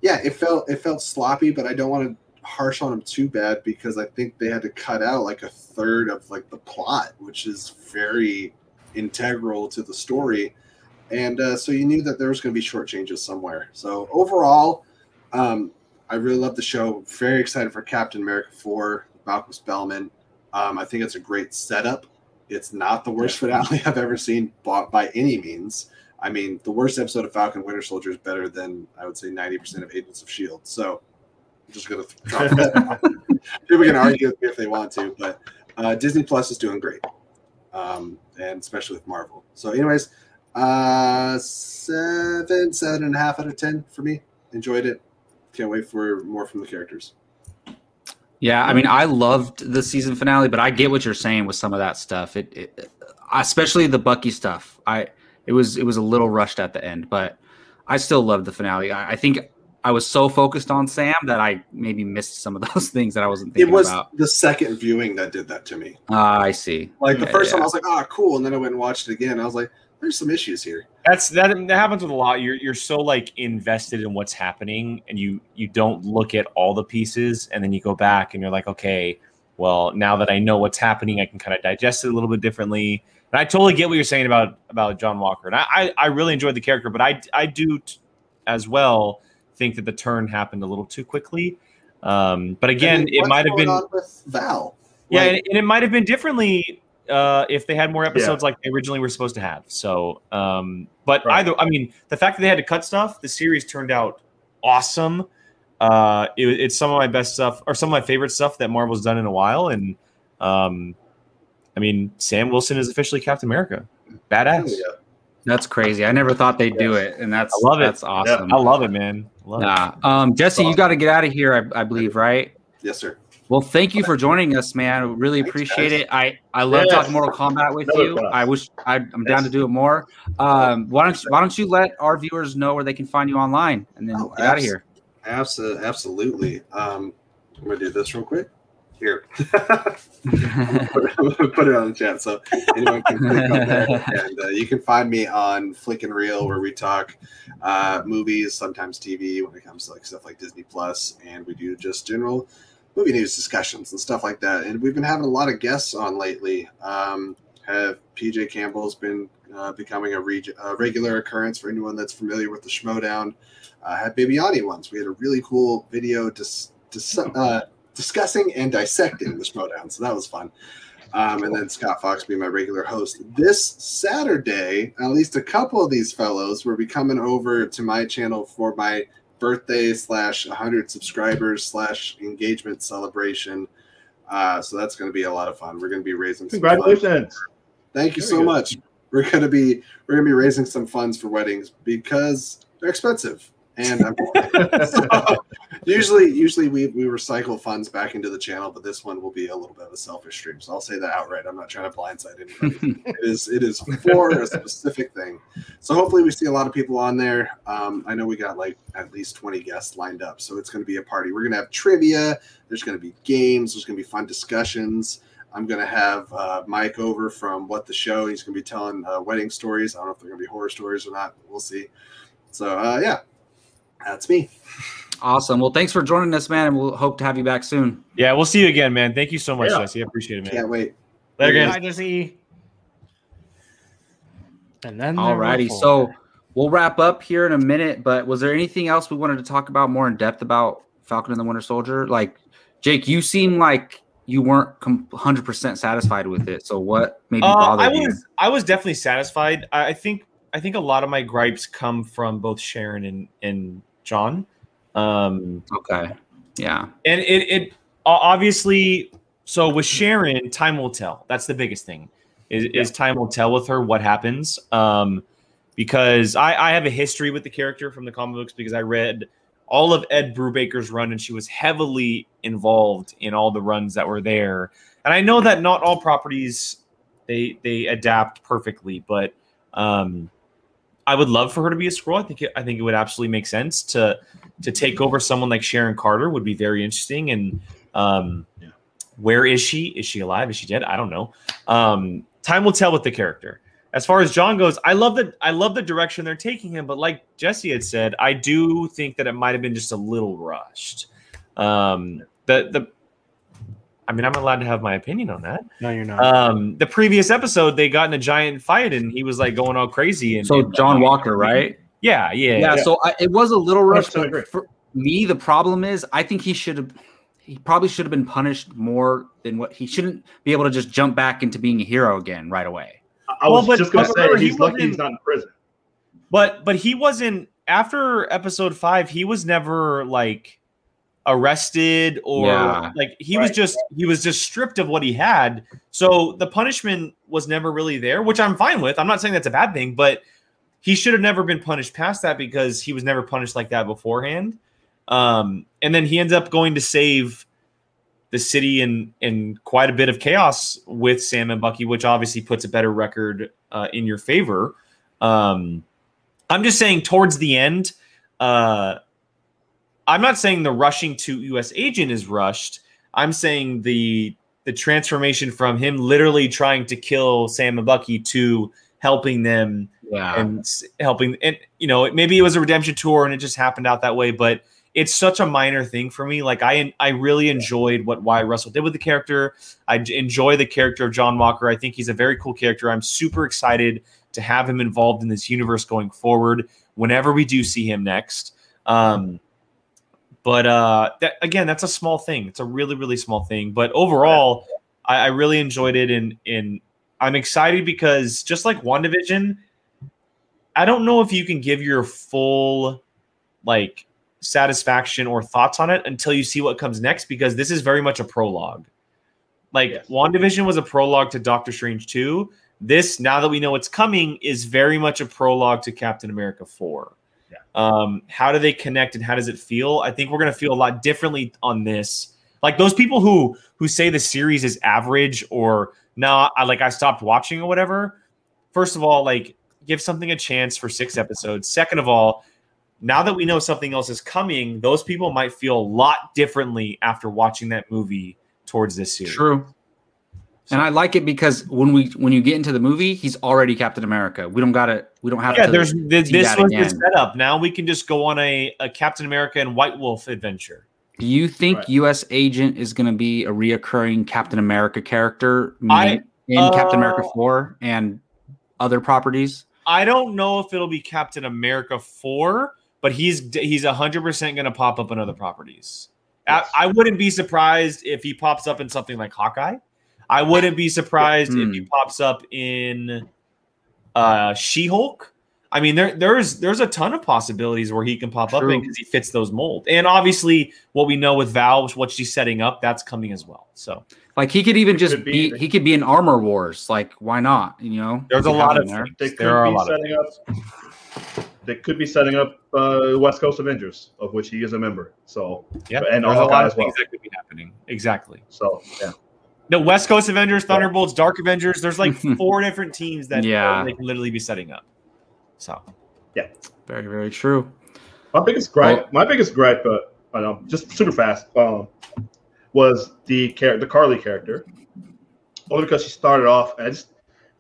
yeah, it felt it felt sloppy, but I don't want to harsh on them too bad because I think they had to cut out like a third of like the plot, which is very integral to the story. And uh, so you knew that there was going to be short changes somewhere. So overall, um, I really love the show. Very excited for Captain America 4, Malcolm Spellman. Um, I think it's a great setup. It's not the worst finale I've ever seen by, by any means. I mean, the worst episode of Falcon Winter Soldier is better than I would say 90% of Agents of S.H.I.E.L.D. So I'm just going to drop that. People can argue with me if they want to, but uh, Disney Plus is doing great. Um, and especially with Marvel. So, anyways, uh, seven, seven and a half out of 10 for me. Enjoyed it. Can't wait for more from the characters. Yeah, I mean, I loved the season finale, but I get what you're saying with some of that stuff. It, it especially the Bucky stuff. I it was it was a little rushed at the end, but I still loved the finale. I, I think I was so focused on Sam that I maybe missed some of those things that I wasn't It thinking was about. the second viewing that did that to me. Ah, I see. Like the Yeah, first yeah. time, I was like, "Ah, cool," and then I went and watched it again. I was like, "There's some issues here." That's that, that happens with a lot. You're you're so like invested in what's happening, and you you don't look at all the pieces, and then you go back and you're like, okay, well now that I know what's happening, I can kind of digest it a little bit differently. And I totally get what you're saying about about John Walker, and I I, I really enjoyed the character, but I I do t- as well think that the turn happened a little too quickly. Um, but again, And it might have been Val. yeah, Like, and, and it might have been differently uh, if they had more episodes like they originally were supposed to have. So, um, but Right. either, I mean, the fact that they had to cut stuff, the series turned out awesome. Uh, it, it's some of my best stuff, or some of my favorite stuff that Marvel's done in a while. And um, I mean, Sam Wilson is officially Captain America. Badass. yeah. That's crazy. I never thought they'd do it, and that's I love it. That's awesome. I love it, man. Love it. Nah. Um, Jesse, you got to get out of here. I, I believe, right? Yes, sir. Well, thank you for joining us, man. I really Thanks, appreciate guys. it. I I love Yes. talking Mortal Kombat with Another you. I wish I, I'm down to do it more. Um, why don't you, Why don't you let our viewers know where they can find you online, and then Oh, get out of here. Abso- absolutely. Um, I'm gonna do this real quick. Here, put, it, put it on the chat so anyone can click on that. And uh, you can find me on Flick and Reel, where we talk uh, movies, sometimes TV, when it comes to like stuff like Disney Plus, and we do just general movie news discussions and stuff like that. And we've been having a lot of guests on lately. Um, have PJ Campbell's been uh, becoming a, reg- a regular occurrence for anyone that's familiar with the Schmoedown. Uh, had Bibiani once. We had a really cool video dis- dis- uh, discussing and dissecting the Schmoedown, so that was fun. Um, and then Scott Fox being my regular host. This Saturday, at least a couple of these fellows will be coming over to my channel for my birthday slash 100 subscribers slash engagement celebration. Uh, so that's going to be a lot of fun. We're going to be raising. Congratulations. Thank you Very so much. We're going to be we're going to be raising some funds for weddings because they're expensive. And I'm so, usually usually we, we recycle funds back into the channel, but this one will be a little bit of a selfish stream. So I'll say that outright. I'm not trying to blindside anybody. it is it is for a specific thing. So hopefully we see a lot of people on there. Um, I know we got like at least 20 guests lined up, so it's going to be a party. We're going to have trivia. There's going to be games. There's going to be fun discussions. I'm going to have uh, Mike over from What the Show. He's going to be telling uh, wedding stories. I don't know if they're going to be horror stories or not. We'll see. So uh, yeah, that's me. Awesome. Well, thanks for joining us, man, and we'll hope to have you back soon. Yeah, we'll see you again, man. Thank you so much, Yeah. Jesse. I appreciate it, man. Can't wait. Later, guys. Hi, Jesse. And then there were Alrighty, so we'll wrap up here in a minute. But was there anything else we wanted to talk about more in depth about Falcon and the Winter Soldier? Like, Jake, you seem like you weren't hundred percent satisfied with it. So what maybe Uh, bothered I you? was I was definitely satisfied. I I think I think a lot of my gripes come from both Sharon and and John. Um, Okay, yeah, and it it obviously so with Sharon, time will tell. That's the biggest thing. Is, is time will tell with her what happens. Um, because I, I have a history with the character from the comic books because I read all of Ed Brubaker's run and she was heavily involved in all the runs that were there. And I know that not all properties they they adapt perfectly, but um, I would love for her to be a scroll. I think it, I think it would absolutely make sense to to take over someone like Sharon Carter would be very interesting. And um, Yeah. where is she? Is she alive? Is she dead? I don't know. Um, time will tell with the character. As far as John goes, I love the I love the direction they're taking him, but like Jesse had said, I do think that it might have been just a little rushed. Um, the the I mean, I'm allowed to have my opinion on that. no, you're not. Um, the previous episode, they got in a giant fight, and he was like going all crazy. And so and- John Walker, right? Yeah, yeah, Yeah. So I, it was a little rushed. 100% agree. But for me, the problem is I think he should have. He probably should have been punished more than what he shouldn't be able to just jump back into being a hero again right away. I I Well, was just going to but remember, say he he's lucky he's not in prison. But but he wasn't after episode five. He was never like arrested or Yeah. like he was just he was just stripped of what he had. So the punishment was never really there, which I'm fine with. I'm not saying that's a bad thing, but he should have never been punished past that because he was never punished like that beforehand. Um, and then he ends up going to save the city in in quite a bit of chaos with Sam and Bucky, which obviously puts a better record uh, in your favor. Um, I'm just saying towards the end, uh, I'm not saying the rushing to U.S. agent is rushed. I'm saying the the transformation from him literally trying to kill Sam and Bucky to helping them Yeah. and helping and you know maybe it was a redemption tour and it just happened out that way but it's such a minor thing for me like i i really enjoyed what Wyatt Russell did with the character i enjoy the character of john walker i think he's a very cool character i'm super excited to have him involved in this universe going forward whenever we do see him next um but uh that again that's a small thing it's a really really small thing but overall i, I really enjoyed it and and i'm excited because just like wandavision I don't know if you can give your full like satisfaction or thoughts on it until you see what comes next because this is very much a prologue. Like Yes. WandaVision was a prologue to Doctor Strange 2. This, now that we know it's coming, is very much a prologue to Captain America 4. Yeah. Um, how do they connect and how does it feel? I think we're gonna feel a lot differently on this. Like those people who who say the series is average or no, I like I stopped watching or whatever. First of all, like give something a chance for six episodes. Second of all, now that we know something else is coming, those people might feel a lot differently after watching that movie towards this series. True. And I like it because when we when you get into the movie, he's already Captain America. We don't got to. We don't have Yeah, to. there's this, this was the setup. Now we can just go on a, a Captain America and White Wolf adventure. Do you think Right. U.S. Agent is going to be a reoccurring Captain America character I- in Captain America uh, Four? And other properties? I don't know if it'll be Captain America four, but he's he's hundred percent going to pop up in other properties. Yes. I, I wouldn't be surprised if he pops up in something like Hawkeye. I wouldn't be surprised if he pops up in uh, She Hulk. I mean, there there's there's a ton of possibilities where he can pop up in because he fits those mold. And obviously, what we know with Val, what she's setting up, that's coming as well. So Like he could even just Could be. be, he could be in Armor Wars. Like why not? You know, there's a lot of there. They could there are a be lot of setting up. They could be setting up uh, West Coast Avengers, of which he is a member. So, yeah. and there's a lot of as well. things that could be happening. Exactly. so yeah. No, West Coast Avengers, Thunderbolts, Dark Avengers. There's like four different teams that Yeah. they can literally be setting up. So yeah, Very very true. My biggest gripe, Well- my biggest gripe, uh, I know, just super fast, um, was the char- the Karli character. Only because she started off, and I just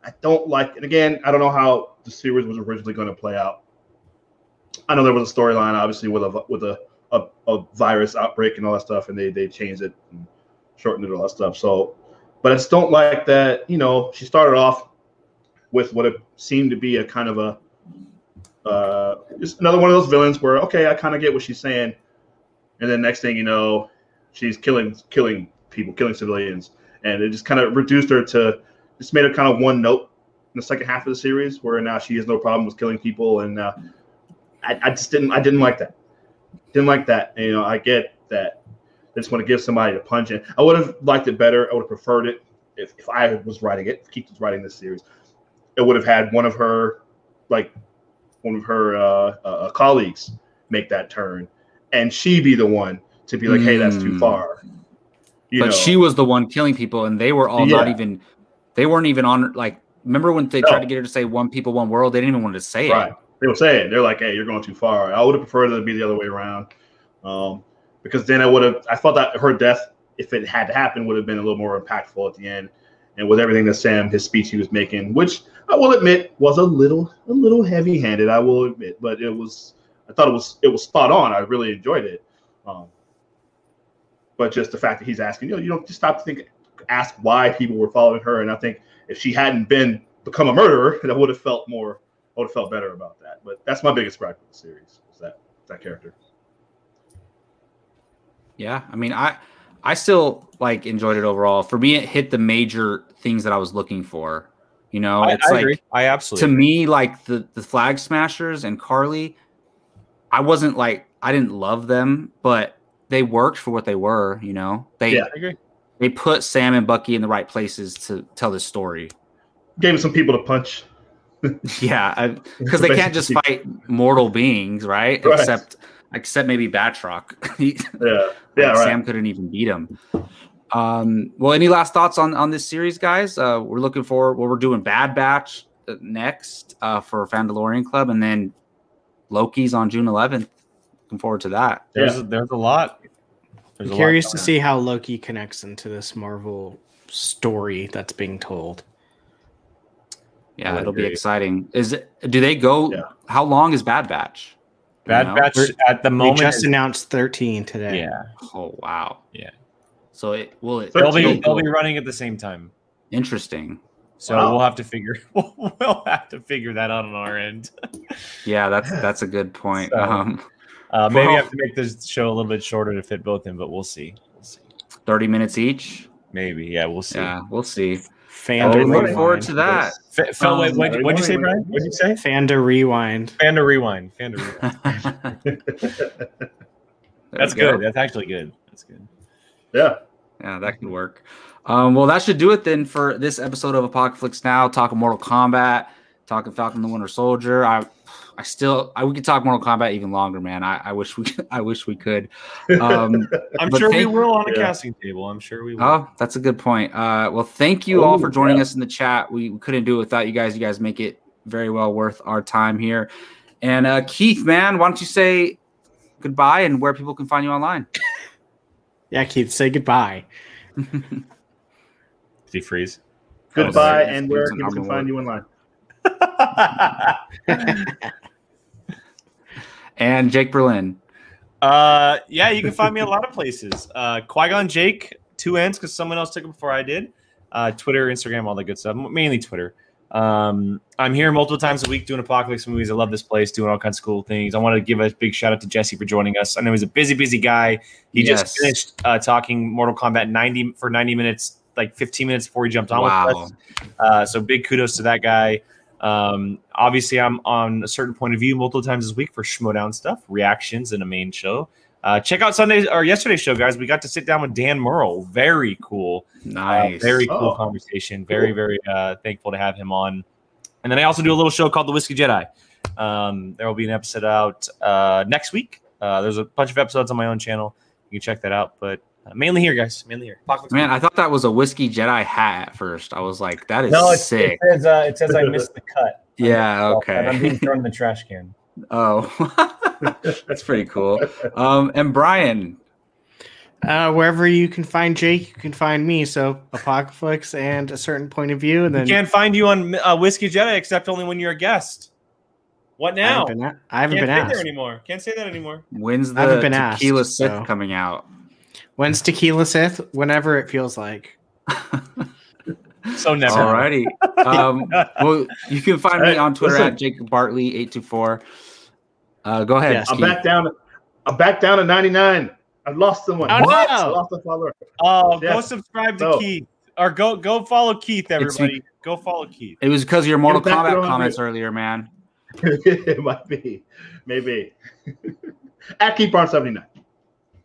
I don't like. And again, I don't know how the series was originally going to play out. I know there was a storyline, obviously, with a with a, a a virus outbreak and all that stuff, and they they changed it and shortened it all that stuff. So, but I just don't like that. You know, she started off with what it seemed to be a kind of a uh, just another one of those villains where okay, I kind of get what she's saying, and then next thing you know, she's killing killing people, killing civilians, and it just kind of reduced her to just made her kind of one note in the second half of the series, where now she has no problem with killing people, and uh, I, I just didn't I didn't like that, didn't like that. And, you know, I get that they just want to give somebody a punch in. I would have liked it better. I would have preferred it if, if I was writing it, if Keith was writing this series. It would have had one of her like one of her uh, uh, colleagues make that turn, and she be the one to be like, "Hey, that's too Mm. far." You but know, she was the one killing people, and they were all not even. They weren't even on. Like, remember when they No. tried to get her to say "one people, one world"? They didn't even want to say right. it. They were saying they're like, "Hey, you're going too far." I would have preferred it to be the other way around, um, because then I would have. I thought that her death, if it had to happen, would have been a little more impactful at the end. And with everything that Sam, his speech he was making, which I will admit was a little, a little heavy-handed. I will admit, but it was. I thought it was, it was spot on. I really enjoyed it. Um, but just the fact that he's asking, you know, you don't just stop to think, ask why people were following her. And I think if she hadn't been become a murderer, that would have felt more, I would have felt better about that. But that's my biggest gripe with the series is that that character. Yeah, I mean, I I still like enjoyed it overall. For me, it hit the major things that I was looking for. You know, I, it's I like agree. I absolutely to absolutely. me, like the the Flag Smashers and Karli, I wasn't like I didn't love them, but they worked for what they were. You know, they Yeah. I agree. they put Sam and Bucky in the right places to tell this story. Gave some people to punch. Yeah, because they can't just fight mortal beings, right? Right. Except except maybe Batroc. He- Yeah, yeah, like, right. Sam couldn't even beat him. Um, well, any last thoughts on on this series, guys? Uh, we're looking for well, we're doing Bad Batch uh, next uh, for Mandalorian Club, and then Loki's on June 11th. Looking forward to that. There's there's a lot. There's I'm a lot curious to see how Loki connects into this Marvel story that's being told. Yeah, it'll be exciting. Is it? Do they go? Yeah. How long is Bad Batch? Do you Bad know? Batch at the They moment. just is- announced 13 today. yeah, Oh wow. Yeah. So it will it. they'll be they'll be running at the same time. interesting. So Wow. we'll have to figure we'll have to figure that out on our end. Yeah, that's that's a good point. So- Um, Uh, maybe Well- I have to make this show a little bit shorter to fit both in, but we'll see. We'll see. Thirty minutes each. Maybe, yeah, we'll see. Yeah, we'll see. Fan Oh, to looking forward to that. F- Phil, Um, wait, what what'd you say, Brian? What'd you say? Fan to rewind. Fan to rewind. Fan to rewind. That's go. good. That's actually good. That's good. Yeah. Yeah, that could work. Um, well, that should do it then for this episode of Apocalypse Now. Talking Mortal Kombat, talking Falcon the Winter Soldier. I, I still, I, we could talk Mortal Kombat even longer, man. I, I wish we, could, I wish we could. Um, I'm But sure we will on a Yeah. casting table. I'm sure we will. oh, that's a good point. Uh, well, thank you all for Oh, joining yeah. us in the chat. We, we couldn't do it without you guys. You guys make it very well worth our time here. And uh, Keith, man, why don't you say goodbye and where people can find you online? Yeah, Keith, say goodbye. Did he freeze? Goodbye, sorry. and where people can find you online. And Jake Berlin. Uh, yeah, you can find me a lot of places. Uh, Qui Gon Jake, two ends because someone else took it before I did. Uh, Twitter, Instagram, all that good stuff. Mainly Twitter. Um, I'm here multiple times a week doing apocalypse movies. I love this place, doing all kinds of cool things. I want to give a big shout out to Jesse for joining us. I know he's a busy, busy guy. He Yes. just finished uh, talking Mortal Kombat 90 for 90 minutes, like 15 minutes before he jumped on with us. Uh, so big kudos to that guy. Um, obviously, I'm on a certain point of view multiple times this week for Schmoedown stuff, reactions, and a main show. Uh, check out Sunday's or yesterday's show, guys. We got to sit down with Dan Murrell. Very cool. Nice. Uh, very cool Oh. conversation. Very, very uh, thankful to have him on. And then I also do a little show called The Whiskey Jedi. Um, there will be an episode out uh, next week. Uh, there's a bunch of episodes on my own channel. You can check that out. But uh, mainly here, guys. Mainly here. Apocalypse Man, I thought that was a whiskey Jedi hat at first. I was like, that is no, it's, sick. it says uh, it says I missed the cut. Yeah, Okay. I'm being thrown in the trash can. oh, that's pretty cool. Um, and Brian, Uh, wherever you can find Jake, you can find me. So Apocalypse and a certain point of view, and then Can't find you on uh, Whiskey Jedi except only when you're a guest. What I now? haven't been, a- I haven't Can't been say there anymore. Can't say that anymore. when's I haven't the been asked, Tequila Sith so- coming out? When's Tequila Sith? Whenever it feels like. So never. Alrighty. Um, well, you can find me on Twitter listen. at Jacob Bartley eight two four. Uh, go ahead. Yes, I'm Keith. back down. I'm back down to 99. I lost someone. Oh, What? no. I lost a follower. Oh, go subscribe to No. Keith. Or go go follow Keith, It's- everybody. go follow Keith. It was because of your Mortal Get Kombat comments me. earlier, man. it might be. Maybe. At Keep on 79.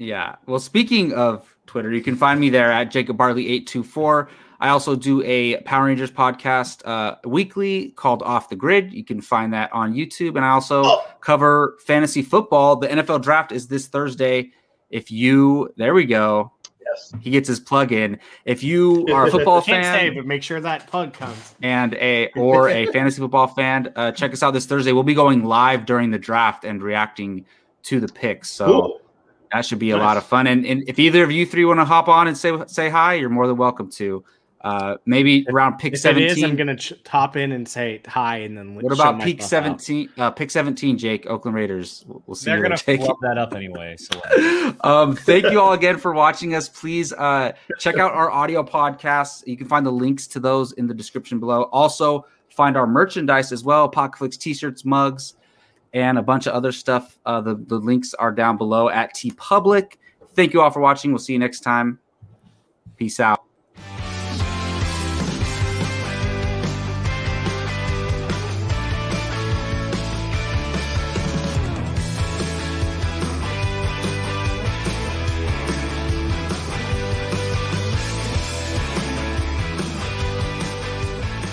Yeah. Well, speaking of Twitter, you can find me there at Jacob Bartley eight two four. I also do a Power Rangers podcast uh, weekly called Off the Grid. You can find that on YouTube, and I also Oh. cover fantasy football. The NFL draft is this Thursday. If you, there we go. Yes. He gets his plug in. If you are a football Can't say, fan but make sure that plug comes. and a or a fantasy football fan, uh, check us out this Thursday. We'll be going live during the draft and reacting to the picks. So Cool. That should be a lot of fun. And, and if either of you three want to hop on and say say hi, you're more than welcome to. Uh, maybe around pick If seventeen. is, I'm gonna ch- hop in and say hi, and then what about myself peak seventeen? Uh, pick seventeen, Jake. Oakland Raiders. We'll, we'll see. They're gonna they take that up anyway. So um, thank you all again for watching us. Please uh, check out our audio podcasts. You can find the links to those in the description below. Also, find our merchandise as well: Apocalypse t-shirts, mugs, and a bunch of other stuff. Uh, the the links are down below at TeePublic. Thank you all for watching. We'll see you next time. Peace out.